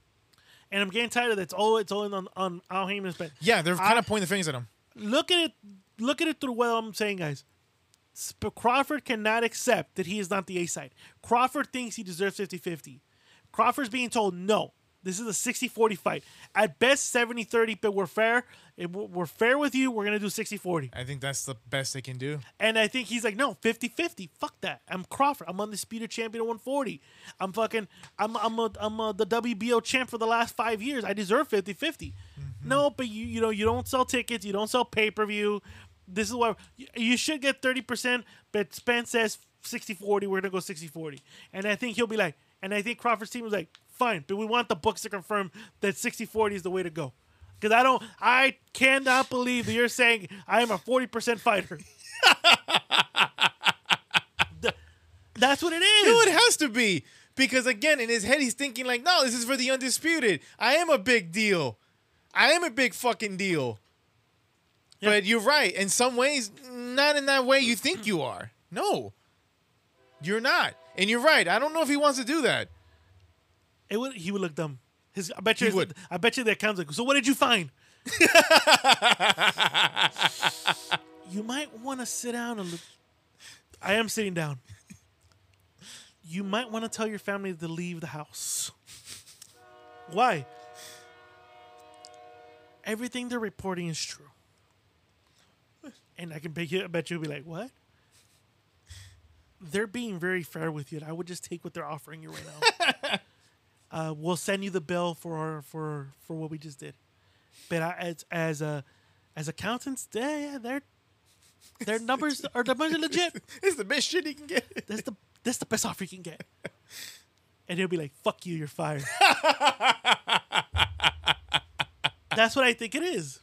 and I'm getting tired of that. It's all it's all on on Al Haymon's bet. Yeah, they're kind I- of pointing the fingers at him. Look at it. Look at it through what I'm saying, guys. Sp- Crawford cannot accept that he is not the A side. Crawford thinks he deserves 50-50. Crawford's being told, no, This is a 60-40 fight. At best 70-30, but we're fair. If we're fair with you, we're gonna do 60-40. I think that's the best they can do. And I think he's like, no, 50-50. Fuck that. I'm Crawford. I'm on the undisputed champion at 140. I'm fucking I'm I'm a, I'm a, the WBO champ for the last five years. I deserve 50-50. Mm-hmm. No, but you you know you don't sell tickets, you don't sell pay-per-view. This is why you, should get 30%, but Spence says 60-40, we're gonna go 60-40. And I think he'll be like, and I think Crawford's team was like, fine, but we want the books to confirm that 60-40 is the way to go. Because I don't, I cannot believe that you're saying I am a 40% fighter. That's what it is. No, it has to be because again, in his head, he's thinking like, "No, this is for the undisputed. I am a big deal. I am a big fucking deal." But you're right. In some ways, not in that way you think you are. No, you're not. And you're right. I don't know if he wants to do that. It would, he would look dumb. His, I bet you. His- would. I bet you that counts like. So what did you find? you might want to sit down and look. I am sitting down. You might want to tell your family to leave the house. Why? Everything they're reporting is true. And I can bet you, I bet you'll be like, what? They're being very fair with you. And I would just take what they're offering you right now. uh, we'll send you the bill for for for what we just did. But I, as as a as accountants, yeah, yeah, their their numbers are the numbers are legit. It's the best shit he can get. That's the that's the best offer you can get. And he'll be like, "Fuck you, you're fired." that's what I think it is.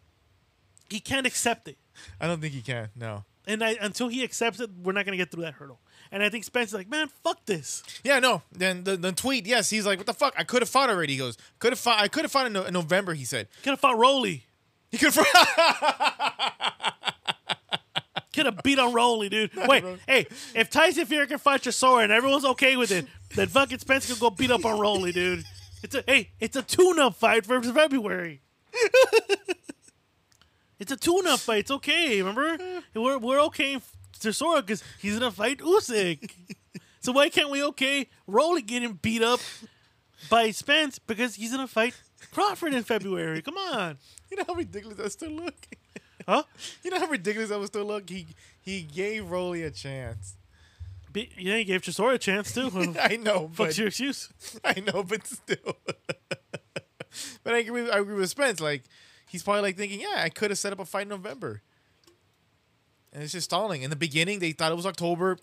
He can't accept it, I don't think he can. No. And I, until he accepts it, we're not gonna get through that hurdle. And I think Spencer's like, "Man, fuck this." Yeah, no. Then the, the tweet, yes, he's like, "What the fuck? I could have fought already." He goes, "Could have fought. I could have fought in, no- in November." He said, Could have fought Rolly. "He could have." Could have beat on Rolly, dude. Wait, hey, if Tyson Fury can fight Chisora and everyone's okay with it, then fucking Spence can go beat up on Rolly, dude. It's a hey, it's a tune-up fight for February. it's a tune-up fight. It's okay. Remember, hmm. we're we're okay in Chisora because he's gonna fight Usyk. so why can't we okay Rolly getting beat up by Spence because he's gonna fight Crawford in February? Come on, you know how ridiculous that still look. huh? You know how ridiculous that would still look. He he gave Rolly a chance. Be- Yeah, he gave Chisora a chance too. I know, but What's your excuse? I know, but still. but I agree. With, I agree with Spence. Like he's probably like thinking, yeah, I could have set up a fight in November, and it's just stalling. In the beginning, they thought it was October.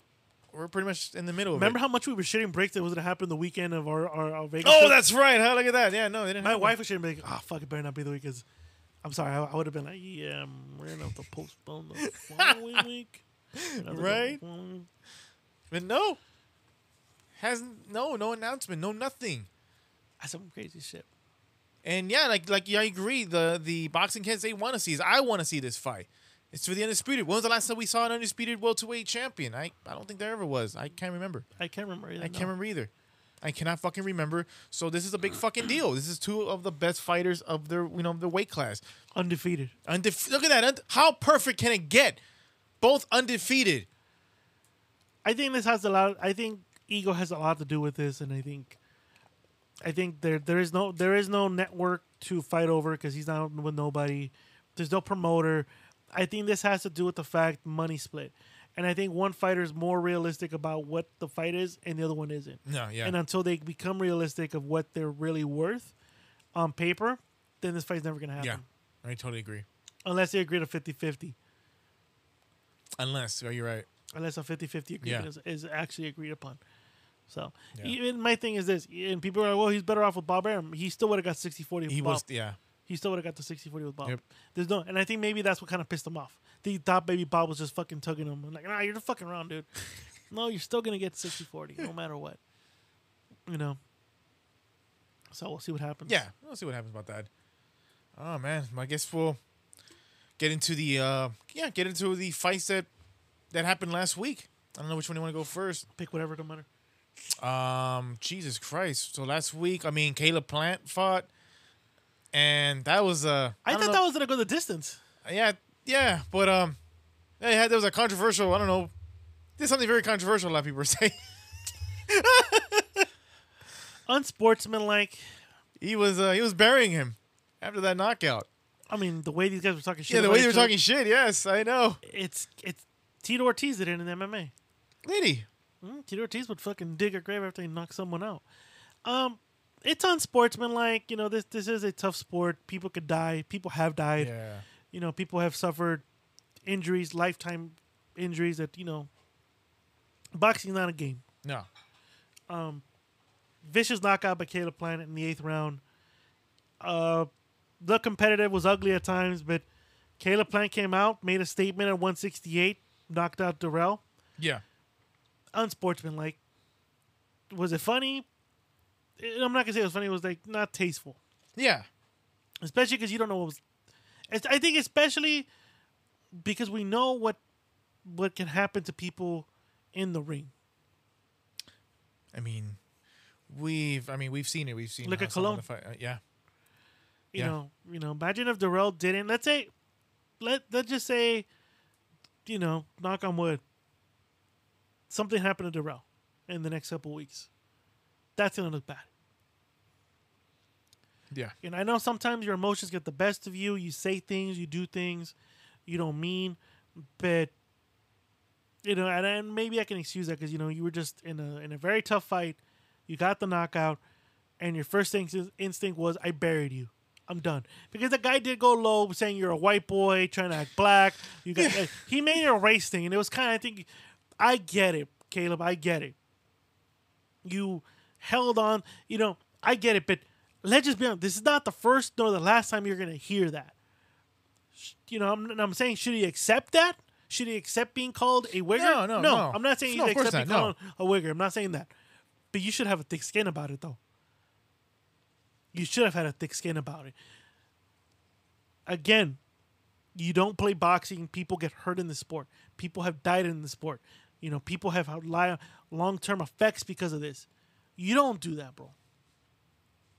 We're pretty much in the middle. Of Remember how much we were shitting bricks that was gonna happen the weekend of our our, our Vegas? Oh, trip? that's right. Huh? Look at that. Yeah, no, they didn't. my have wife was shitting like, oh ah, fuck, it better not be the week. Cause I'm sorry, I, I would have been like, yeah, we're gonna have to postpone the following week. We're gonna have to go Right? following- But no, hasn't no no announcement, no nothing. That's some crazy shit. And yeah, like like yeah, I agree. The the boxing kids they want to see is I want to see this fight. It's for the undisputed. When was the last time we saw an undisputed welterweight champion? I I don't think there ever was. I can't remember. I can't remember. Either, I no. can't remember either. I cannot fucking remember. So this is a big fucking deal. This is two of the best fighters of their you know the weight class. Undefeated. Undef- Look at that. Und- How perfect can it get? Both undefeated. I think this has a lot. I think ego has a lot to do with this, and I think, I think there there is no there is no network to fight over because he's not with nobody. There's no promoter. I think this has to do with the fact money split, and I think one fighter is more realistic about what the fight is, and the other one isn't. No, yeah. And until they become realistic of what they're really worth on paper, then this fight's never gonna happen. Yeah, I totally agree. Unless they agree to 50-50. Unless, oh, are you right? unless a 50-50 agreement Yeah. is, is actually agreed upon. So Yeah. even my thing is this, and people are like, well, he's better off with Bob Arum. He still would have got 60-40 with He Bob. was, yeah. he still would have got the 60-40 with Bob. Yep. There's no, and I think maybe that's what kind of pissed him off. He thought maybe Bob was just fucking tugging him. I'm like, nah, you're the fucking around, dude. no, you're still gonna get 60-40 no matter what. You know. So we'll see what happens. Yeah, we'll see what happens about that. Oh man, I guess we'll get into the uh yeah, get into the fights that that happened last week. I don't know which one you want to go first. Pick whatever don't matter. Um, Jesus Christ! So last week, I mean, Caleb Plant fought, and that was uh, I, don't thought know- that was gonna go the distance. yeah, yeah, but um, yeah, there was a controversial. I don't know, did something very controversial. A lot of people were saying. Unsportsmanlike. he was uh, he was burying him after that knockout. I mean, the way these guys were talking shit. Yeah, the way they were talking shit. Yes, I know. It's it's Tito Ortiz did it in the MMA. Lady. Mm, Tito Ortiz would fucking dig a grave after he knocked someone out. Um, it's unsportsmanlike. You know, this this is a tough sport. People could die. People have died. Yeah. You know, people have suffered injuries, lifetime injuries. That you know, boxing's not a game. No. Vicious knockout by Caleb Plant in the eighth round. Uh, the competitive was ugly at times, but Caleb Plant came out, made a statement at 168, knocked out Dirrell. Yeah. Unsportsmanlike. Was it funny? I'm not gonna say it was funny. It was like not tasteful, Yeah. especially because you don't know what was. It's, I think especially because we know what what can happen to people in the ring. I mean, we've I mean we've seen it. We've seen Look how at some of Cologne. the uh, yeah. You Yeah. know, you know. Imagine if Dirrell didn't. Let's say, let let's just say, you know, knock on wood. Something happened to Dirrell in the next couple weeks. That's gonna look bad. Yeah. And I know sometimes your emotions get the best of you. You say things, you do things you don't mean, but you know, and, and maybe I can excuse that because you know you were just in a in a very tough fight. You got the knockout, and your first instinct, instinct was, "I buried you. I'm done." Because the guy did go low, saying you're a white boy trying to act black. You got like, he made it a race thing, and it was kind of I think I get it, Caleb. I get it. You held on, you know, I get it, but let's just be honest. This is not the first nor the last time you're going to hear that. You know, I'm, I'm saying, should he accept that? Should he accept being called a wigger? No, no, no. I'm not saying No, he should accept being called a wigger. I'm not saying that. But you should have a thick skin about it, though. You should have had a thick skin about it. Again, you don't play boxing. People get hurt in the sport. People have died in the sport. You know, people have had long term effects because of this. You don't do that, bro.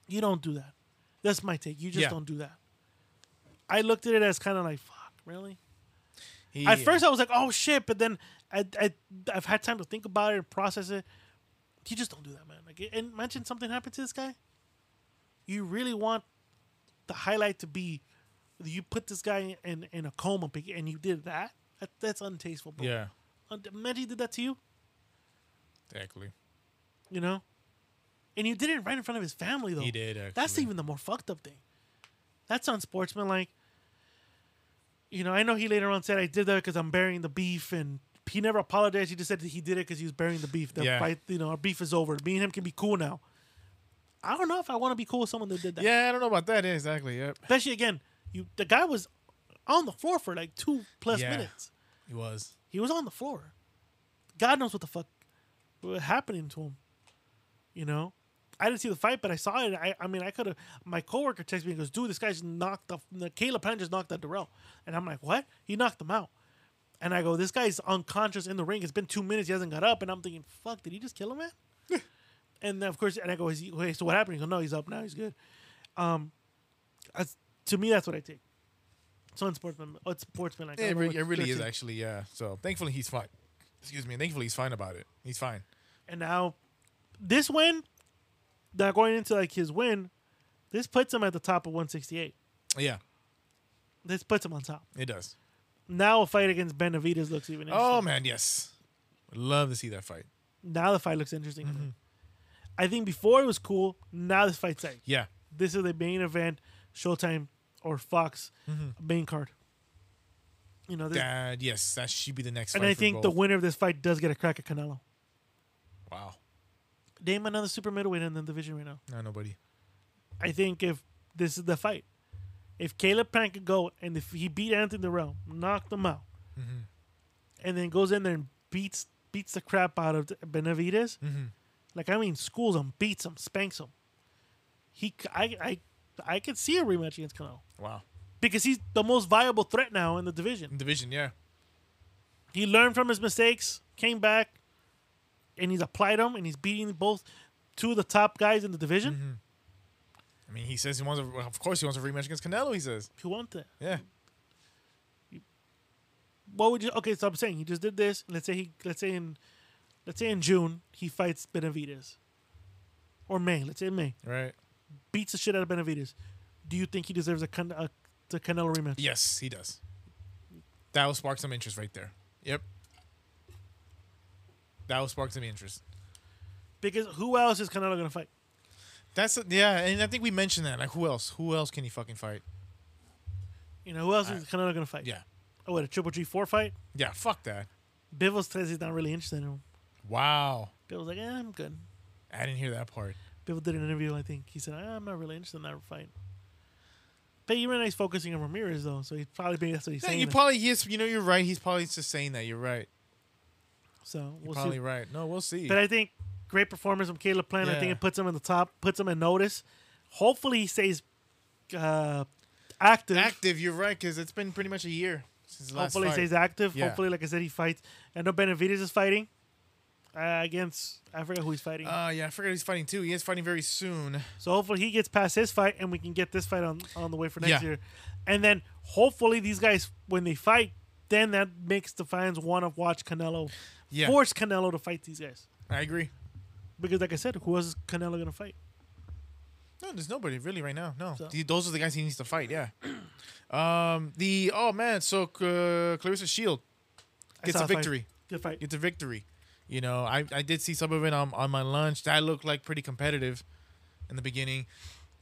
You don't do that. That's my take. You just Yeah. don't do that. I looked at it as kind of like, fuck, really? He- At first, I was like, oh shit, but then I, I, I've had time to think about it and process it. You just don't do that, man. Like, and imagine something happened to this guy. You really want the highlight to be you put this guy in in a coma and you did that. that that's untasteful, bro. Yeah. Imagine he did that to you. Exactly. You know, and you did it right in front of his family, though. He did, That's even the more fucked up thing. That's unsportsmanlike. You know, I know he later on said I did that because I'm burying the beef, and he never apologized. He just said that he did it because he was burying the beef. The Yeah. fight, you know, our beef is over. Me and him can be cool now. I don't know if I want to be cool with someone that did that. Yeah, I don't know about that. Yeah, exactly. Yep. Especially again, you the guy was on the floor for like two plus Yeah. minutes. He was. He was on the floor. God knows what the fuck was happening to him. You know, I didn't see the fight, but I saw it. I, I mean, I could have. My coworker texted me and goes, "Dude, this guy's knocked the, the Caleb Plant just knocked out Dirrell," and I'm like, "What? He knocked him out?" And I go, "This guy's unconscious in the ring. It's been two minutes. He hasn't got up." And I'm thinking, "Fuck, did he just kill him, man?" and then, of course, and I go, "Is he, wait, so what happened?" He goes, "No, he's up now. He's good." Um, that's, to me, that's what I take. It's unsportsman. It's sportsman. Like, Yeah, it, re- it really is actually. Yeah. So thankfully he's fine. Excuse me. Thankfully he's fine about it. He's fine. And now, this win, now going into like his win, this puts him at the top of 168. Yeah. This puts him on top. It does. Now a fight against Benavides looks even interesting. Oh man, yes. Would love to see that fight. Now the fight looks interesting. Mm-hmm. I think before it was cool. Now this fight's like Yeah. this is the main event, Showtime or Fox Mm-hmm. main card. You know, this, That yes, that should be the next. and I think the winner of this fight does get a crack at Canelo. Wow. Name another super middleweight in the division right now. No, nobody. I think if this is the fight, if Caleb Plant could go and if he beat Anthony Dirrell, knocked him out, and then goes in there and beats beats the crap out of Benavides, like I mean, schools him, beats him, spanks him. He, I, I, I could see a rematch against Canelo Wow. because he's the most viable threat now in the division. Division. Yeah. He learned from his mistakes, came back, and he's applied them, and he's beating both two of the top guys in the division. Mm-hmm. I mean, he says he wants. A, of course, he wants a rematch against Canelo. He says. Who wants it. Yeah. what would you okay so i'm saying he just did this let's say he let's say in let's say in june he fights benavides or may let's say may Right. Beats the shit out of Benavides. Do you think he deserves a, Can- a the Canelo rematch? Yes, he does. That will spark some interest right there. Yep. That will spark some interest. Because who else is Canelo gonna fight? That's yeah, and I think we mentioned that. Like, who else? Who else can he fucking fight? You know who else is Canelo gonna fight? Yeah, Oh, what a triple G four fight? yeah. Fuck that. Bivol says he's not really interested in him. Wow, Bivol's like, eh, I'm good. I didn't hear that part. Bivol did an interview. I think he said, "Ah, I'm not really interested in that fight. But Uranai's focusing on Ramirez though, so he's probably that's what he's Yeah, saying. you probably yes, you know you're right. He's probably just saying that. You're right. so You're probably see. right. No, we'll see. But I think great performance from Caleb Plant. I think it puts him in the top, puts him in notice. Hopefully he stays uh, active. Active, you're right, because it's been pretty much a year since the last Hopefully he stays active. Yeah. Hopefully, like I said, he fights. I know Benavides is fighting uh, against. I forget who he's fighting. Uh, yeah, I forgot he's fighting too. He is fighting very soon. so hopefully he gets past his fight, and we can get this fight on on the way for next Yeah. year. And then hopefully these guys, when they fight, then that makes the fans want to watch Canelo. Yeah. Force Canelo to fight these guys I agree. because, like I said, who else is Canelo gonna fight? No, there's nobody really right now. No, So- The- those are the guys he needs to fight. Yeah. Um. The oh man, so uh, Clarissa Shield gets a fight. victory. Good fight. Gets a victory. You know, I I did see some of it on on my lunch. That looked like pretty competitive in the beginning.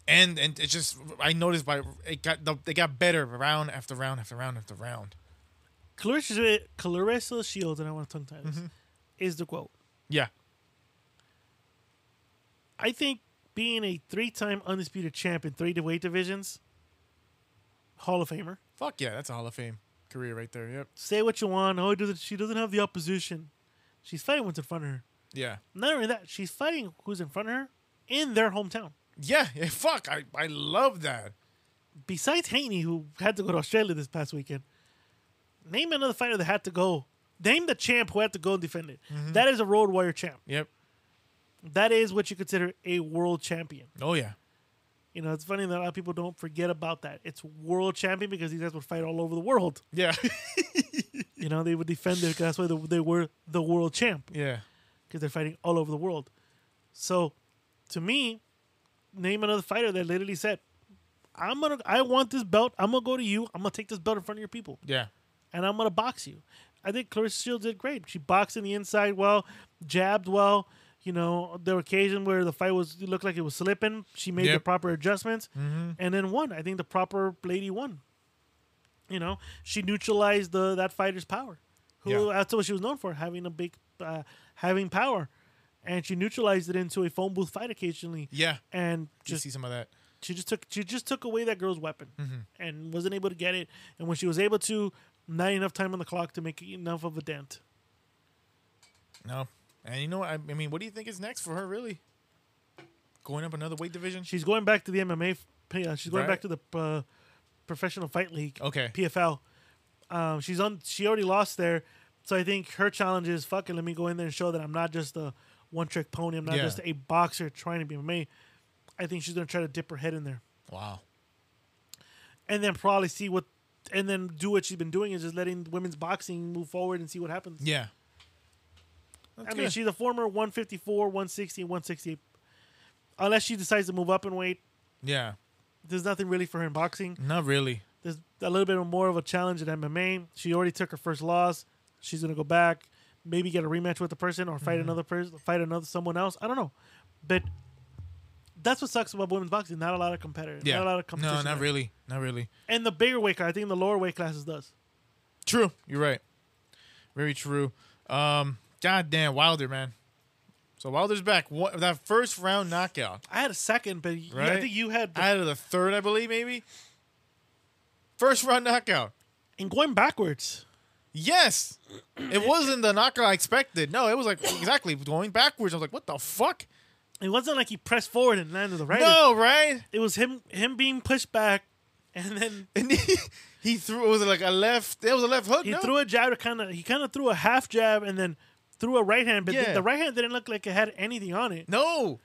And and it just I noticed by it got the, they got better round after round after round after round. Clarissa, Clarissa Shields, and I want to tongue tie this, Mm-hmm. is the quote. Yeah. I think being a three-time undisputed champ in three weight divisions, Hall of Famer. Fuck yeah, that's a Hall of Fame career right there. Yep. Say what you want. Oh, doesn't she doesn't have the opposition? She's fighting what's in front of her. Yeah. Not only that, she's fighting who's in front of her in their hometown. Yeah, yeah, fuck. I, I love that. Besides Haney, who had to go to Australia this past weekend, name another fighter that had to go. Name the champ who had to go and defend it. Mm-hmm. That is a road warrior champ. Yep. That is what you consider a world champion. Oh yeah. You know, it's funny that a lot of people don't forget about that. It's world champion because these guys would fight all over the world. Yeah. You know, they would defend it. That's why they, they were the world champ yeah. because they're fighting all over the world. So, to me, name another fighter that literally said, "I'm gonna, I want this belt. I'm gonna go to you. I'm gonna take this belt in front of your people, Yeah. and I'm gonna box you." I think Clarissa Shields did great. She boxed in the inside well, jabbed well. You know, there were occasions where the fight was it looked like it was slipping. She made the proper adjustments mm-hmm. and then won. I think the proper lady won. You know, she neutralized the that fighter's power. Who Yeah. that's what she was known for, having a big, uh, having power, and she neutralized it into a phone booth fight occasionally. Yeah. and Just just see some of that. she just took she just took away that girl's weapon Mm-hmm. and wasn't able to get it. And when she was able to, not enough time on the clock to make enough of a dent. No. And you know what? I, I mean, what do you think is next for her, really? Going up another weight division? She's going back to the MMA. Uh, she's going Right. back to the uh, professional fight league. Okay. PFL. Um, she's on. She already lost there, so I think her challenge is fucking. Let me go in there and show that I'm not just a one trick pony. I'm not Yeah. just a boxer trying to be MMA. I think she's gonna try to dip her head in there, Wow. and then probably see what, and then do what she's been doing is just letting women's boxing move forward and see what happens. Yeah. I mean, she's a former 154, 160, 168. Unless she decides to move up in weight, Yeah. There's nothing really for her in boxing. Not really. There's a little bit more of a challenge in MMA. She already took her first loss. She's gonna go back, maybe get a rematch with the person or Mm-hmm. fight another person, fight another someone else. I don't know, but that's what sucks about women's boxing. Not a lot of competitors. Yeah. Not a lot of competition. no, not there. really. Not really. And the bigger weight class, I think the lower weight classes does. True. You're right. Very true. Um, God damn, Wilder, man. So Wilder's back. What that first round knockout. I had a second, but you- I think you had. The, Out of the third, I believe, maybe. First round knockout. and going backwards. Yes. It wasn't the knockout I expected. No, it was like exactly going backwards. I was like, what the fuck? It wasn't like he pressed forward and landed the right. No, right? It was him him being pushed back, and then And he, he threw. It was like a left? It was a left hook. he no? threw a jab. Kind of he kind of threw a half jab, and then threw a right hand. But the- Yeah. the right hand didn't look like it had anything on it. No.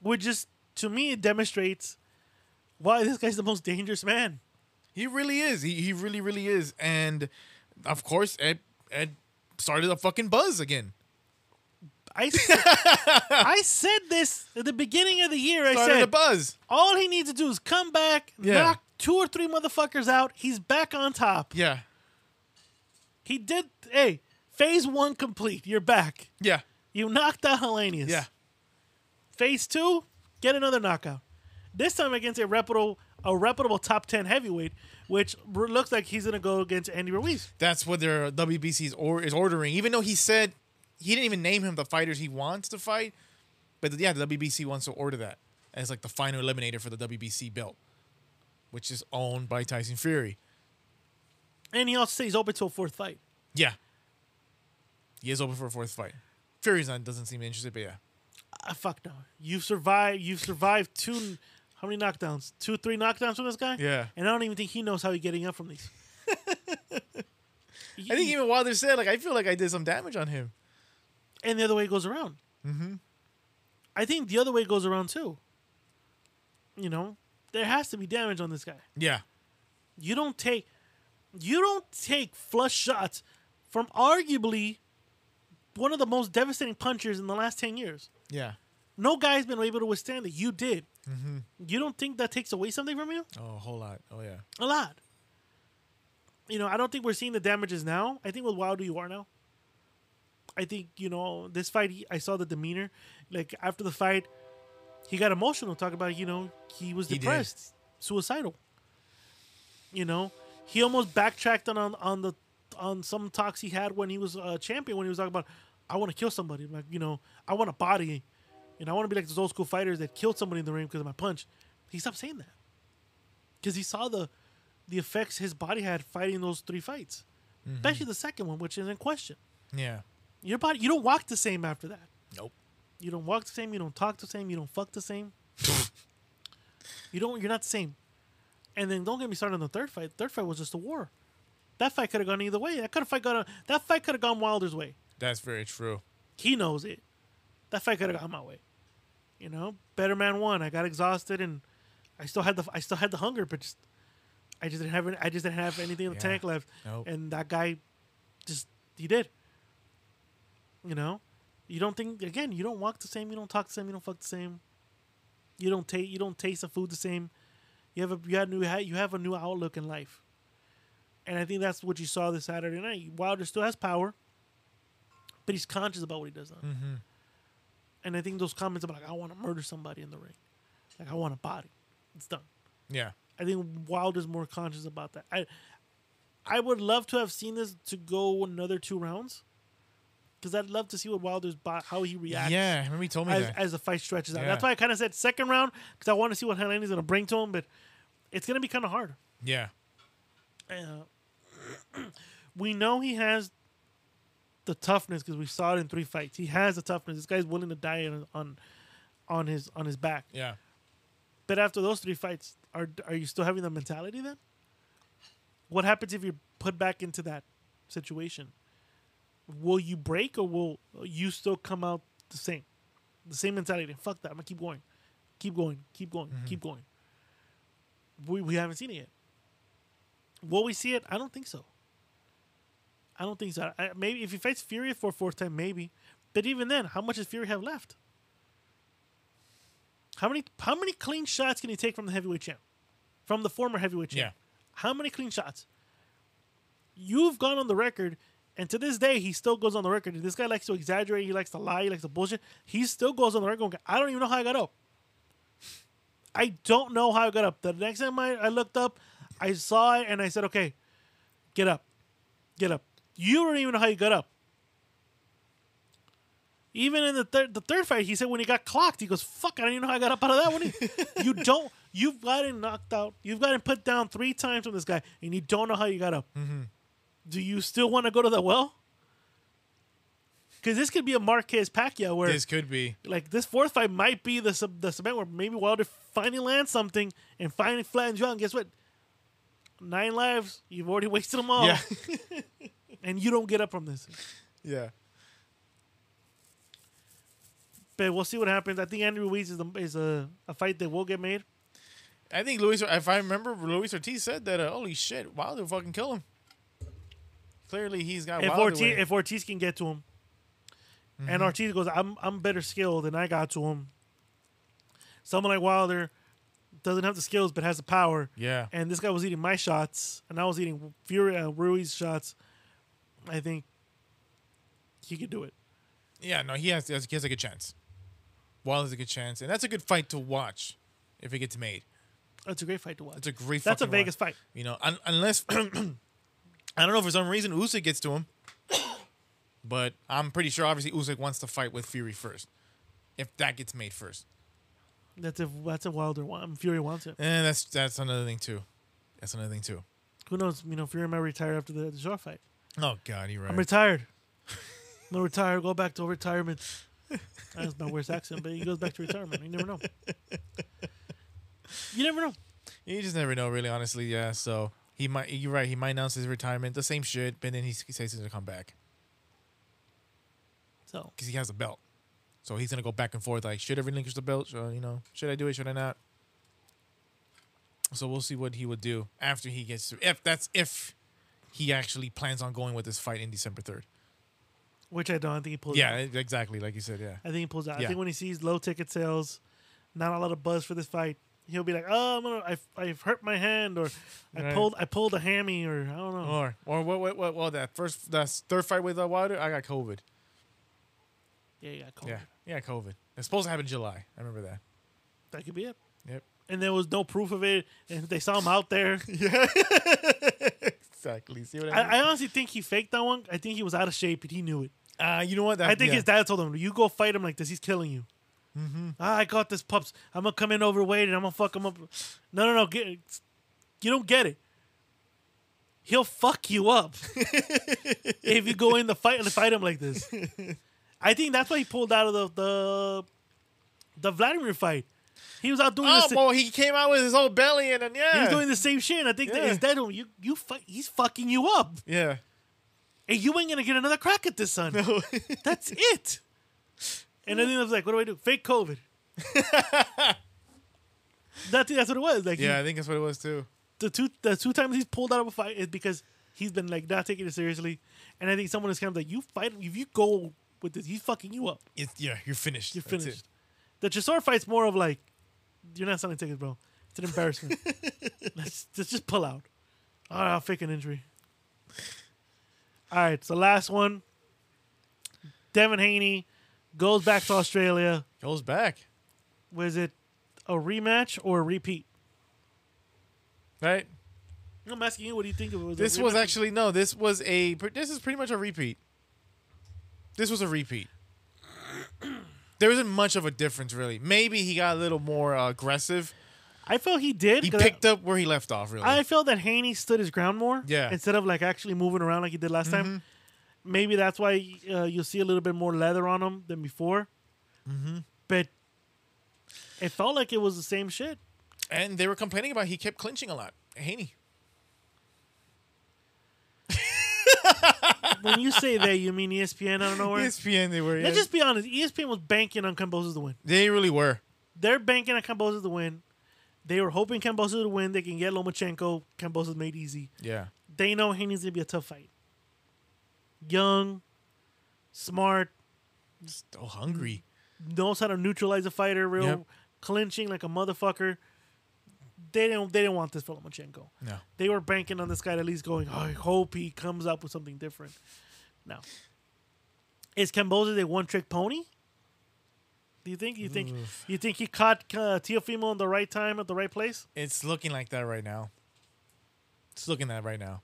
Which just to me it demonstrates why this guy's the most dangerous man. He really is. He, he really, really is. And of course, Ed Ed started a fucking buzz again. I said, I said this at the beginning of the year. I Started the said buzz. all he needs to do is come back, Yeah. knock two or three motherfuckers out. He's back on top. Yeah. He did. Hey, phase one complete. You're back. Yeah. You knocked out Helenius. Yeah. Phase two, get another knockout. This time against a reputable, a reputable top ten heavyweight, which looks like he's gonna go against Andy Ruiz. That's what their WBC is, or, is ordering. Even though he said he didn't even name him the fighters he wants to fight, but yeah, the WBC wants to order that as like the final eliminator for the WBC belt, which is owned by Tyson Fury. And he also said he's open to a fourth fight. Yeah, he is open for a fourth fight. Fury's not doesn't seem interested, but yeah, Ah, fuck no. You've survived. You've survived two. How many knockdowns? Two, three knockdowns from this guy. Yeah. And I don't even think he knows how he's getting up from these. I think even Wilder said like I feel like I did some damage on him. and the other way goes around. Mm-hmm. I think the other way goes around too. You know, there has to be damage on this guy. Yeah, You don't take, you don't take flush shots from arguably one of the most devastating punchers in the last ten years. yeah. No guy's been able to withstand it. You did. Mm-hmm. You don't think that takes away something from you? Oh, a whole lot. Oh yeah. A lot. You know, I don't think we're seeing the damages now. I think with Wilder you are now. I think you know this fight. He, I saw the demeanor, like after the fight, he got emotional. Talk about you know he was He did. depressed, suicidal. You know, he almost backtracked on, on on the on some talks he had when he was a champion. When he was talking about, I want to kill somebody. Like you know, I want a body. and I want to be like those old school fighters that killed somebody in the ring because of my punch. He stopped saying that because he saw the the effects his body had fighting those three fights, mm-hmm. especially the second one, which is in question. Yeah. Your body, you don't walk the same after that. Nope. You don't walk the same. You don't talk the same. You don't fuck the same. you don't. You're not the same. And then don't get me started on the third fight. Third fight was just a war. That fight could have gone either way. That could have fight gone. That fight could have gone Wilder's way. That's very true. He knows it. That fight could have gone my way. You know, better man won. I got exhausted and I still had the I still had the hunger, but just I just didn't have any, I just didn't have anything in the Yeah. tank left. Nope. And that guy just he did. You know, you don't think again. You don't walk the same. You don't talk the same. You don't fuck the same. You don't taste. You don't taste the food the same. You have a you have new you have a new outlook in life. And I think that's what you saw this Saturday night. Wilder still has power, but he's conscious about what he does. Now. And I think those comments about like I want to murder somebody in the ring, like I want a body, it's done. Yeah. I think Wilder's more conscious about that. I I would love to have seen this to go another two rounds, because I'd love to see what Wilder's bo- how he reacts. Yeah. Remember he told me As, that. as the fight stretches out. Yeah. That's why I kind of said second round because I want to see what Heleni's going to bring to him, but it's going to be kind of hard. yeah. Uh, we know he has the toughness because we saw it in three fights. He has the toughness. This guy's willing to die on on, on his on his back. Yeah. But after those three fights, are are you still having the mentality then? What happens if you're put back into that situation? Will you break or will you still come out the same? The same mentality. Fuck that. I'm gonna keep going. Keep going. Keep going. Mm-hmm. Keep going. We we haven't seen it yet. Will we see it? I don't think so. I don't think so. I, maybe if he fights Fury for a fourth time, maybe. But even then, how much does Fury have left? How many how many clean shots can he take from the heavyweight champ? From the former heavyweight champ? Yeah. How many clean shots? You've gone on the record, and to this day, he still goes on the record. This guy likes to exaggerate. He likes to lie. He likes to bullshit. He still goes on the record. I don't even know how I got up. I don't know how I got up. The next time I, I looked up, I saw it and I said, okay, get up. Get up. You don't even know how you got up. Even in the third the third fight, he said when he got clocked, he goes, "Fuck, I don't even know how I got up out of that one." you don't. You've gotten knocked out. You've gotten put down three times from this guy, and you don't know how you got up. Mm-hmm. Do you still want to go to the well? Because this could be a Marquez Pacquiao where, This could be. like, this fourth fight might be the sub- the cement where maybe Wilder finally lands something and finally flattens you out. And guess what? Nine lives, you've already wasted them all, Yeah. and you don't get up from this. yeah. But we'll see what happens. I think Andrew Ruiz is, the, is a, a fight that will get made. I think Luis. If I remember, Luis Ortiz said that. Uh, Holy shit! Wilder will fucking kill him. Clearly, he's got If Wilder Ortiz, winning. if Ortiz can get to him, Mm-hmm. and Ortiz goes, "I'm I'm better skilled than I got to him." Someone like Wilder doesn't have the skills but has the power. Yeah. And this guy was eating my shots, and I was eating Fury uh, Rui's shots. I think he could do it. Yeah, no, he has, he has a good chance. Wilder's a good chance, and that's a good fight to watch if it gets made. That's a great fight to watch. It's a great. Fight. That's a Vegas watch. fight. You know, un- unless I don't know for some reason Usyk gets to him, but I'm pretty sure obviously Usyk wants to fight with Fury first. If that gets made first, That's if that's if Wilder want, Fury wants it. and that's that's another thing too. That's another thing too. Who knows? You know, Fury might retire after the, the short fight. Oh God, you're right. I'm retired. I'm gonna retire. Go back to retirement. That's my worst accent, but he goes back to retirement. You never know. You never know. you just never know, really. Honestly, yeah. So he might. You're right. He might announce his retirement, the same shit, but then he, he says he's gonna come back So because he has a belt. So he's gonna go back and forth. Like, should I relinquish the belt? Should, you know, should I do it? Should I not? So we'll see what he would do after he gets through. If that's if he actually plans on going with this fight in December third. which I don't. I think he pulls. Yeah, out. exactly. Like you said, yeah. I think he pulls out. I think when he sees low ticket sales, not a lot of buzz for this fight, he'll be like, "Oh, I'm gonna, I've, I've hurt my hand, or I pulled, I pulled a hammy, or I don't know." Or or what what what well that first that third fight with uh, Wilder, I got COVID. yeah, yeah, COVID. Yeah, yeah, COVID. It's supposed to happen in July. I remember that. that could be it. Yep. And there was no proof of it, and they saw him out there. Exactly. See what I mean? I, I honestly think he faked that one. I think he was out of shape, and he knew it. uh, you know what? That, I think yeah. his dad told him, "You go fight him like this. He's killing you." Mm-hmm. Ah, I got this, pups. I'm gonna come in overweight and I'm gonna fuck him up. No, no, no. Get, you don't get it. He'll fuck you up if you go in the fight and fight him like this. I think that's why he pulled out of the the, the Vladimir fight. He was out doing Oh, well, he came out with his whole belly and then yeah. He's doing the same shit. And I think that's that Yeah. his dad, you you fuck, he's fucking you up, yeah. and you ain't gonna get another crack at this, son. No. That's it. And then I was like, what do I do? Fake COVID. that's that's what it was. Like, he- Yeah, I think that's what it was too. the two the two times he's pulled out of a fight is because he's been like not taking it seriously, and I think someone is kind of like, you fight him, if you go with this, he's fucking you up. It's, yeah, you're finished. You're That's finished. it. The Chisora fight's more of like, you're not selling tickets, bro. It's an embarrassment. let's, let's just pull out. All right, I'll fake an injury. All right, so last one. Devin Haney goes back to Australia. Goes back. Was it a rematch or a repeat? Right. I'm asking you, what do you think of it? Was it This was actually no. This was a. This is pretty much a repeat. This was a repeat. There wasn't much of a difference, really. Maybe he got a little more uh, aggressive. I felt he did. He I- picked up where he left off, really. I felt that Haney stood his ground more. Yeah. Mm-hmm. Instead of like actually moving around like he did last time. Maybe that's why uh, you'll see a little bit more leather on him than before. Mm-hmm. But it felt like it was the same shit. and they were complaining about he kept clinching a lot. Haney. When you say that, you mean ESPN out of nowhere? ESPN, they were. Let's just be honest. ESPN was banking on Kambosos to win. They really were. They're banking on Kambosos to win. They were hoping Kambosos to win. They can get Lomachenko. Kambosos made easy. Yeah. They know Haney's gonna be a tough fight. Young, smart, Still hungry. knows how to neutralize a fighter, real Yep. clinching like a motherfucker. They didn't. They didn't want this for Lomachenko. No. They were banking on this guy at least going. I hope he comes up with something different. No. Is Camboza a one-trick pony? Do you think? You think? You think he caught uh, Teofimo in the right time at the right place? It's looking like that right now. It's looking that right now.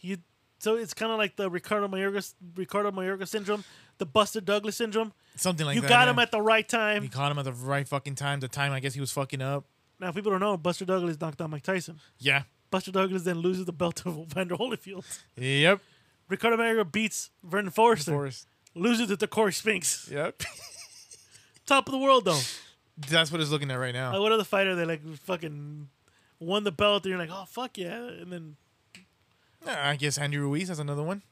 You. So it's kind of like the Ricardo Mayorga Ricardo Mayorga syndrome, the Buster Douglas syndrome. Something like you that. You got yeah. him at the right time. He caught him at the right fucking time. The time I guess he was fucking up. Now, if people don't know, Buster Douglas knocked out Mike Tyson. Yeah. Buster Douglas then loses the belt to Vander Holyfield. Yep. Ricardo Mayorga beats Vernon Forrester. Forrest. Loses it to Corey Spinks. Yep. Top of the world, though. That's what it's looking at right now. Like, what other fighter that like fucking won the belt? And you're like, oh fuck yeah, and then Yeah, I guess Andy Ruiz has another one.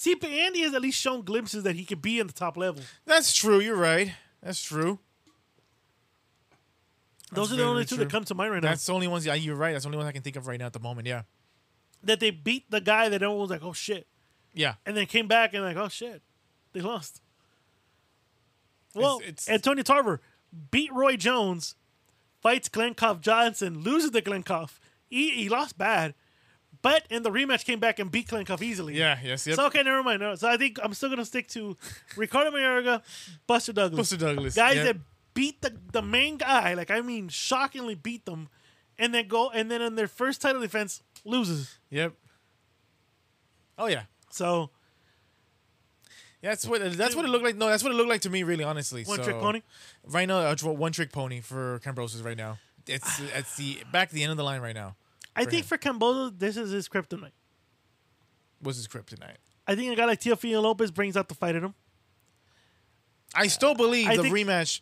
See, but Andy has at least shown glimpses that he could be in the top level. That's true. You're right. That's true. Those That's are the only two true. that come to mind right now. That's the only ones. Yeah, you're right. That's the only one I can think of right now at the moment. Yeah. that they beat the guy that everyone was like, oh shit. Yeah. and then came back and like, oh shit, they lost. Well, it's- Antonio Tarver beat Roy Jones, fights Glencoffe Johnson, loses to Glencoffe. He, he lost bad, but in the rematch came back and beat Glencoffe easily. Yeah. Yes. Yep. So okay, never mind. No, so I think I'm still gonna stick to Ricardo Mayorga, Buster Douglas. Buster Douglas, guys yep. that beat the the main guy, like I mean, shockingly beat them, and then go and then in their first title defense loses. Yep. Oh yeah. So Yeah, that's what that's what it looked like. No, that's what it looked like to me. Really, honestly. one So, trick pony. Right now, uh, one trick pony for Kambosos right now. It's it's the back the end of the line right now. I for think him. for Cambozo, this is his kryptonite. Was his kryptonite? I think a guy like Teofimo Lopez brings out the fight in him. I still believe I the think- rematch.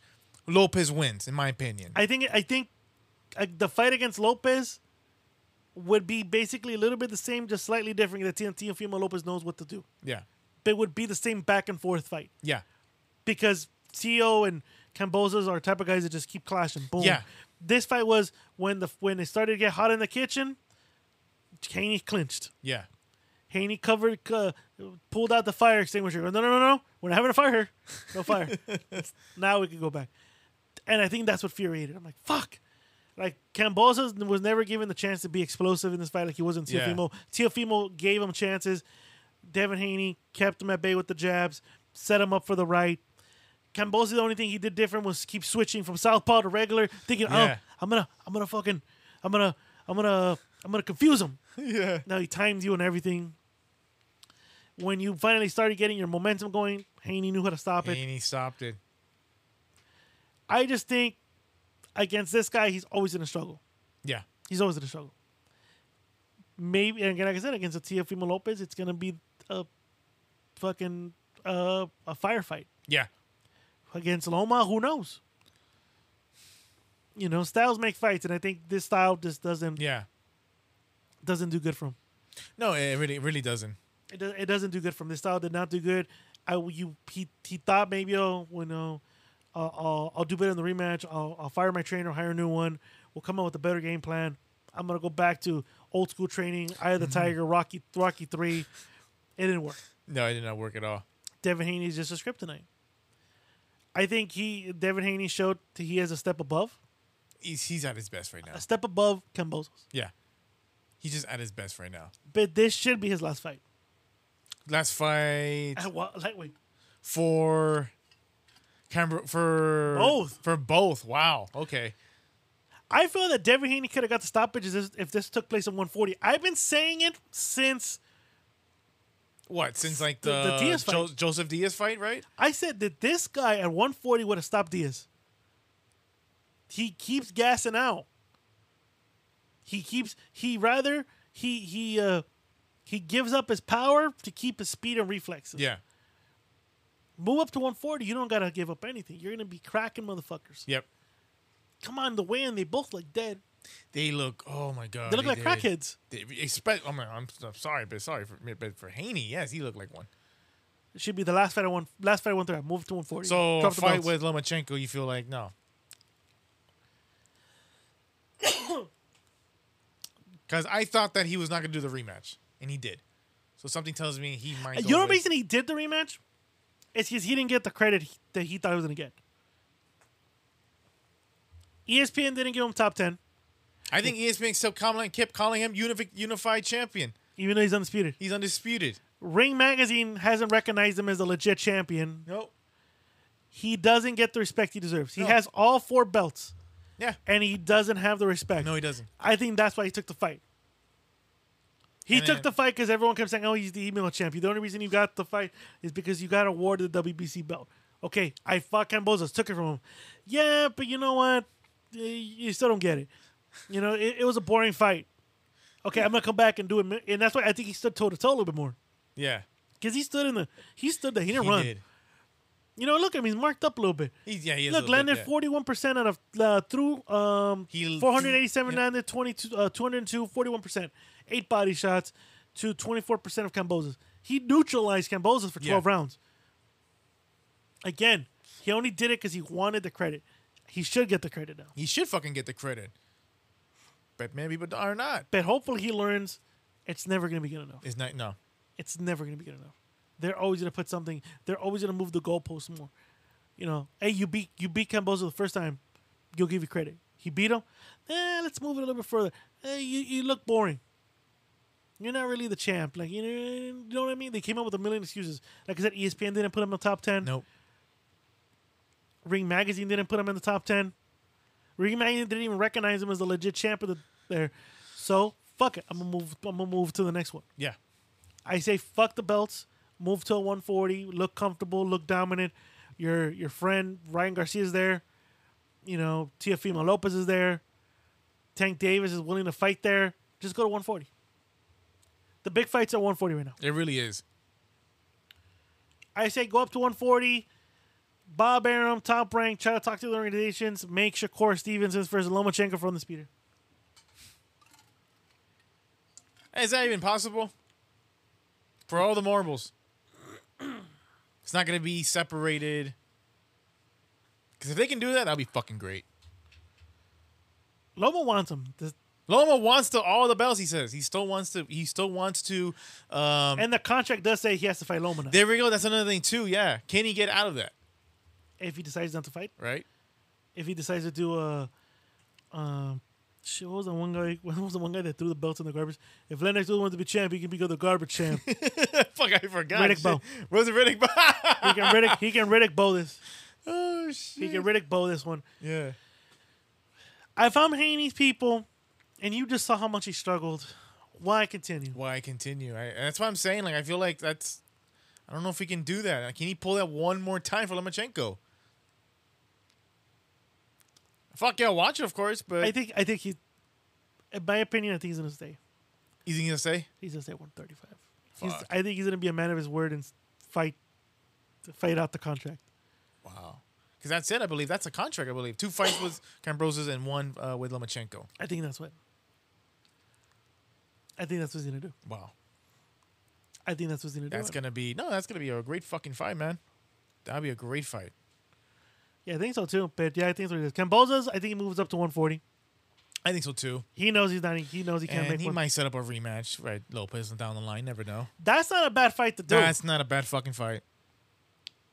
Lopez wins, in my opinion. I think I think uh, the fight against Lopez would be basically a little bit the same, just slightly different. That Teofimo Lopez knows what to do. yeah, But it would be the same back and forth fight yeah, because Teo and Kambosos are type of guys that just keep clashing. Boom. Yeah. This fight was when the when it started to get hot in the kitchen. Haney clinched. yeah. Haney covered, uh, pulled out the fire extinguisher. No, no, no, no. We're not having a fire. No fire. now we can go back. And I think that's what infuriated. I'm like, fuck. Like Cambosa was never given the chance to be explosive in this fight, like he was in Yeah. Teofimo. Teofimo gave him chances. Devin Haney kept him at bay with the jabs, set him up for the right. Cambosa, the only thing he did different was keep switching from southpaw to regular, thinking, Yeah. "Oh, I'm gonna, I'm gonna fucking, I'm gonna, I'm gonna, I'm gonna confuse him." Yeah. Now he times you and everything. When you finally started getting your momentum going, Haney knew how to stop it. And he stopped it. I just think against this guy, he's always in a struggle. Yeah. He's always in a struggle. Maybe and again, like I said, against a Teofimo Lopez, it's gonna be a fucking uh, a firefight. Yeah. Against Loma, who knows? You know, styles make fights, and I think this style just doesn't Yeah. doesn't do good for him. No, it really, it really doesn't. It, do, it doesn't do good from this style. Did not do good. I you he, he thought maybe oh you know uh, I'll I'll do better in the rematch. I'll I'll fire my trainer, hire a new one. We'll come up with a better game plan. I'm gonna go back to old school training. Eye of the Tiger, Rocky Rocky three. It didn't work. No, it did not work at all. Devin Haney is just a script tonight. I think he Devin Haney showed he has a step above, He's he's at his best right now. a step above Kambosos. Yeah. He's just at his best right now. But this should be his last fight. Last fight At what lightweight? for Canberra for Both. for both. Wow. Okay. I feel that Devin Haney could have got the stoppages if this, if this took place at 140. I've been saying it since What since like The- the, the Diaz fight. Jo- Joseph Diaz fight, right? I said that this guy at 140 would have stopped Diaz. He keeps gassing out. He keeps he rather he he uh he gives up his power to keep his speed and reflexes. Yeah. Move up to 140, you don't gotta give up anything. You're gonna be cracking motherfuckers. Yep. Come on, the way and they both look dead. They look. Oh my god. They look like did. crackheads. They, expect, I oh mean, I'm, I'm sorry, but sorry for but for Haney, yes, he looked like one. It should be the last fight I won. Last fight I won through. Move to 140. So fight with Lomachenko, you feel like no. Because I thought that he was not going to do the rematch, and he did. So something tells me he might. Uh, you know the reason he did the rematch? It's because he didn't get the credit he- that he thought he was going to get. ESPN didn't give him top 10, I think ESPN still calling, kept calling him unifi- unified champion. even though he's undisputed. He's undisputed. Ring Magazine hasn't recognized him as a legit champion. Nope. He doesn't get the respect he deserves. He No. has all four belts, Yeah. and he doesn't have the respect. No, he doesn't. I think that's why he took the fight. He And took then- the fight because everyone kept saying, "Oh, he's the email champion." The only reason you got the fight is because you got awarded the WBC belt. Okay, I fought Kambosos, took it from him. Yeah, but you know what? Eh, You still don't get it. You know, it, it was a boring fight. Okay, I'm gonna come back and do it, and that's why I think he stood toe to toe a little bit more Yeah. because he stood in the he stood there. He didn't run. did. You know, look at him. He's marked up a little bit. He's, yeah, he is. a Look, little bit, landed yeah. forty one percent out of uh, through um He- 487 yeah. landed 22 uh, 202 41 percent eight body shots to 24 percent of Kambosos. He neutralized Kambosos for 12 Yeah. rounds. Again, he only did it because he wanted the credit. He should get the credit now, He should fucking get the credit. But many people are not. but hopefully he learns it's never going to be good enough. It's not. No. it's never going to be good enough. They're always going to put something. They're always going to move the goalpost more. You know, hey, you beat you beat Cambozo the first time, you'll give you credit. He beat him. Eh, let's move it a little bit further. Eh, you you look boring. You're not really the champ. Like you know, you know what I mean? They came up with a million excuses. Like I said, ESPN didn't put him in the top ten. Nope. Ring Magazine didn't put him in the top ten. Ring Magazine didn't even recognize him as the legit champ of the there. So fuck it. I'm gonna move. I'm gonna move to the next one. Yeah. I say fuck the belts. Move to a 140. Look comfortable. Look dominant. Your your friend Ryan Garcia is there. You know Teofimo Lopez is there. Tank Davis is willing to fight there. Just go to 140. The big fights are 140 right now. It really is. I say go up to 140. Bob Arum, top rank. Try to talk to the organizations. Make Shakur Stevenson's versus Lomachenko from the speeder. Is that even possible? For all the marbles. It's not going to be separated. Because if they can do that, that'll be fucking great. Loma wants him. Loma wants to all the belts. He says he still wants to. He still wants to. Um, and the contract does say he has to fight Loma now. there we go. That's another thing too. Yeah, can he get out of that? If he decides not to fight. Right. if he decides to do a, um, shit, what was the one guy? What was the one guy that threw the belts in the garbage? If Lennox doesn't want to be champ, he can become the garbage champ. Fuck, I forgot. Riddick Shit. Bowe. Was it Riddick Bowe? can Riddick. He can Riddick bow this. oh shit. He can Riddick bow this one. Yeah. If I'm Haney's people, and you just saw how much he struggled, why continue? Why continue? I, that's what I'm saying. Like I feel like that's. I don't know if we can do that. Like, can he pull that one more time for Lomachenko? Fuck yeah, watch it, of course. But I think. I think he. In my opinion, I think he's gonna stay. is he gonna say? He's gonna stay at 135. He's, Fuck. I think he's gonna be a man of his word and fight, fight out the contract. Wow. Because that's it. I believe that's a contract. I believe two fights with Kambosos and one uh, with Lomachenko. I think that's what. I think that's what he's gonna do. Wow. I think that's what he's gonna do. That's gonna be no. That's gonna be a great fucking fight, man. That'd be a great fight. Yeah, I think so too. But yeah, I think that's what it is. Camboza's, I think he moves up to 140. I think so too. He knows he's not. He knows he can't And make he one. might set up a rematch, right? Lopez down the line. Never know. That's not a bad fight to do. That's not a bad fucking fight.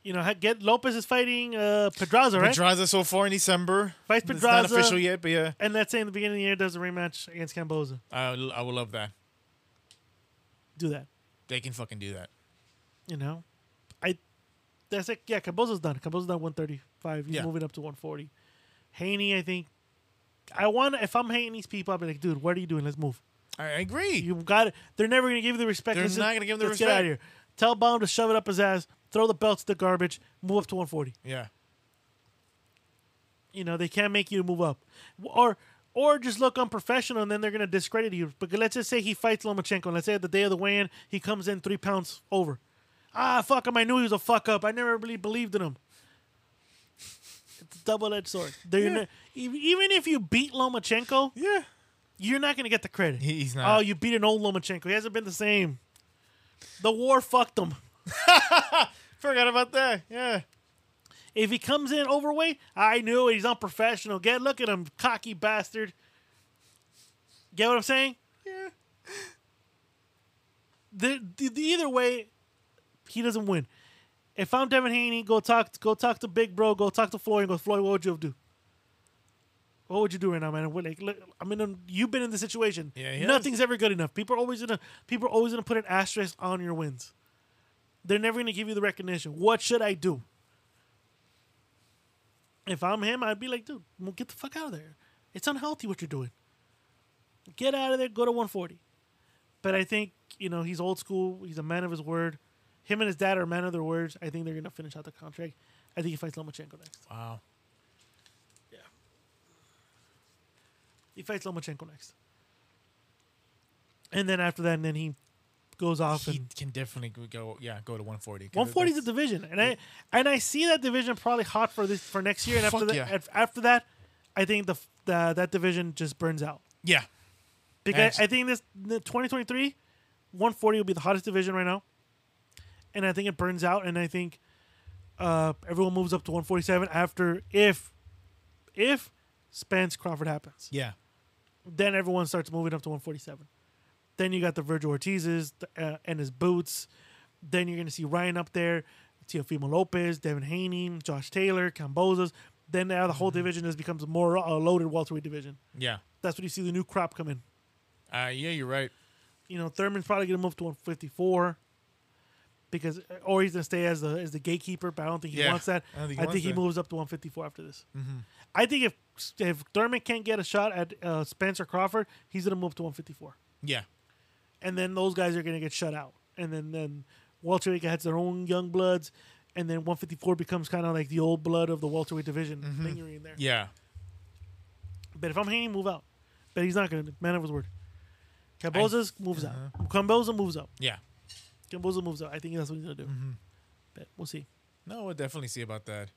you know, get Lopez is fighting uh, Pedraza, right? Pedraza so far in December. Fights It's not Pedraza. official yet, but yeah, and let's say in the beginning of the year does a rematch against Camboza. I, I would love that. Do that. They can fucking do that. You know, I. That's it. yeah, Camboza's done. Camboza's done 135. He's Yeah. moving up to 140. Haney, I think. I want if I'm hating these people, I'll be like, dude, what are you doing? Let's move. I agree. You got it. They're never gonna give you the respect. They're Let's not gonna give him the let's Get out of here. Tell Baum to shove it up his ass. Throw the belts to the garbage. Move up to 140. yeah. You know they can't make you move up, or or just look unprofessional, and then they're gonna discredit you. But let's just say he fights Lomachenko. and Let's say at the day of the weigh-in, he comes in three pounds over. Ah, fuck him! I knew he was a fuck up. I never really believed in him. It's a double-edged sword. They're not- even even if you beat Lomachenko, Yeah. you're not gonna get the credit. He- he's not. Oh, you beat an old Lomachenko. He hasn't been the same. The war fucked him. Forgot about that. Yeah. If he comes in overweight, I knew it. He's unprofessional. Get look at him, cocky bastard. Get what I'm saying? Yeah. The, the, the- either way, he doesn't win. If I'm Devin Haney, go talk go talk to Big Bro, go talk to Floyd, and go Floyd. What would you do? What would you do right now, man? What, like, look, I mean, you've been in this situation. Yeah, he has. nothing's ever good enough. People are always gonna people are always gonna put an asterisk on your wins. They're never gonna give you the recognition. What should I do? If I'm him, I'd be like, dude, well, get the fuck out of there. It's unhealthy what you're doing. Get out of there. Go to 140. But I think you know he's old school. He's a man of his word. Him and his dad are a man of their words. I think they're gonna finish out the contract. I think he fights Lomachenko next. Wow. Yeah. He fights Lomachenko next. And then after that, and then he goes off He and can definitely go. Yeah, go to 140. 'cause 140 is a division, and I and I see that division probably hot for this for next year. And after that, yeah. after that, I think the, the that division just burns out Yeah. because I think this the 2023 140 will be the hottest division right now, and I think it burns out, and I think uh, everyone moves up to 147 after if if Spence Crawford happens. Yeah. then everyone starts moving up to 147. Then you got the Vergil Ortiz's uh, and his boots. Then you're going to see Ryan up there, Teofimo Lopez, Devin Haney, Josh Taylor, Kambosos. Then now the whole division just becomes a more uh, loaded welterweight division. Yeah. That's when you see the new crop come in. Uh, yeah, you're right. You know, Thurman's probably going to move to 154 because, or he's going to stay as the as the gatekeeper. But I don't think he Yeah, wants that. I think I he think wants he. Mm-hmm. moves up to 154 after this. I think if if Thurman can't get a shot at uh, Spencer Crawford, he's going to move to 154, Yeah. and then those guys are going to get shut out, and then then welterweight has their own young bloods, and then 154 becomes kind of like the old blood of the welterweight division lingering there. Mm-hmm. Yeah. But if I'm Haney, move out. But he's not going to. Man of his word. Camboza moves out. Uh-huh. Camboza moves out. Yeah. Camboza moves out. I think that's what he's to do. Mm-hmm. But we'll see. No, we'll definitely see about that.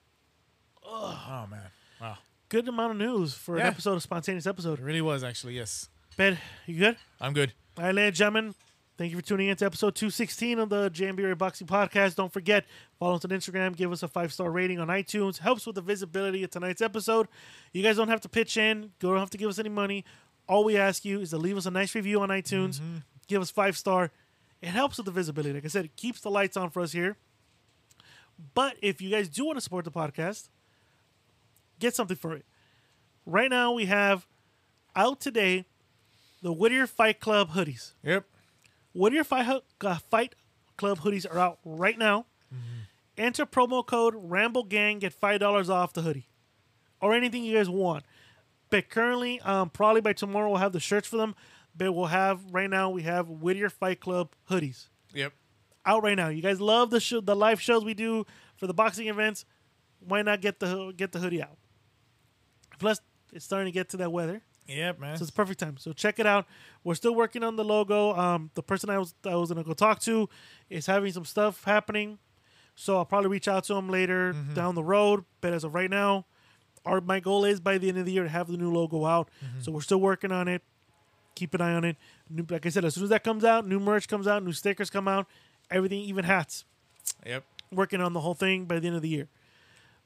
Oh man. Wow. Good amount of news for an Yeah. episode of spontaneous episode. It really was actually, yes. Ben, you good? I'm good. All right, ladies and gentlemen, thank you for tuning in to episode 216 of the JMB Boxing Podcast. Don't forget, follow us on Instagram, give us a five star rating on iTunes. Helps with the visibility of tonight's episode. You guys don't have to pitch in, you don't have to give us any money. All we ask you is to leave us a nice review on iTunes, give us five star. It helps with the visibility. Like I said, it keeps the lights on for us here. But if you guys do want to support the podcast, get something for it. Right now, we have out today the Whittier Fight Club hoodies. Yep. Whittier Fight, uh, Fight Club hoodies are out right now. Enter promo code Ramble Gang, get five dollars off the hoodie, or anything you guys want. But currently, um, probably by tomorrow we'll have the shirts for them. But we'll have right now we have Whittier Fight Club hoodies Yep. out right now. You guys love the show, the live shows we do for the boxing events. Why not get the get the hoodie out? Plus, it's starting to get to that weather. Yep, man. So it's perfect time. So check it out. We're still working on the logo. Um, the person I was I was gonna go talk to is having some stuff happening. So I'll probably reach out to him later down the road. But as of right now, our my goal is by the end of the year to have the new logo out. So we're still working on it. Keep an eye on it. New, like I said, as soon as that comes out, new merch comes out, new stickers come out, everything, even hats yep. working on the whole thing by the end of the year.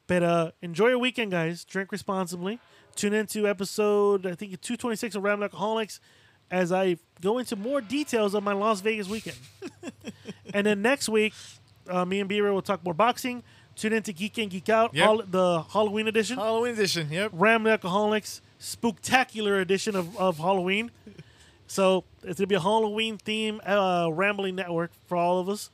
But uh, enjoy your weekend, guys. Drink responsibly. Tune into episode, I think, 226 of Ram Alcoholics as I go into more details of my Las Vegas weekend. and then next week, uh, me and Brey will talk more boxing. Tune into Geek and Geek Out, Yep. hol- the Halloween edition. Halloween edition. Yep. Ram Alcoholics spooktacular edition of, of Halloween. So it's gonna be a Halloween theme uh, rambling network for all of us.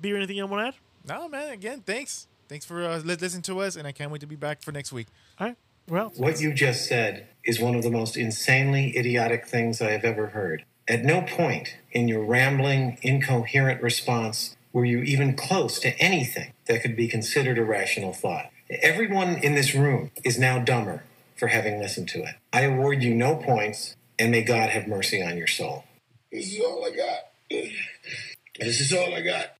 Be anything you want to add? No, man. Again, thanks. Thanks for uh, listening to us, and I can't wait to be back for next week. All right. Well, What you just said is one of the most insanely idiotic things I have ever heard. At no point in your rambling, incoherent response were you even close to anything that could be considered a rational thought. Everyone in this room is now dumber for having listened to it. I award you no points, and may God have mercy on your soul. This is all I got. This is all I got.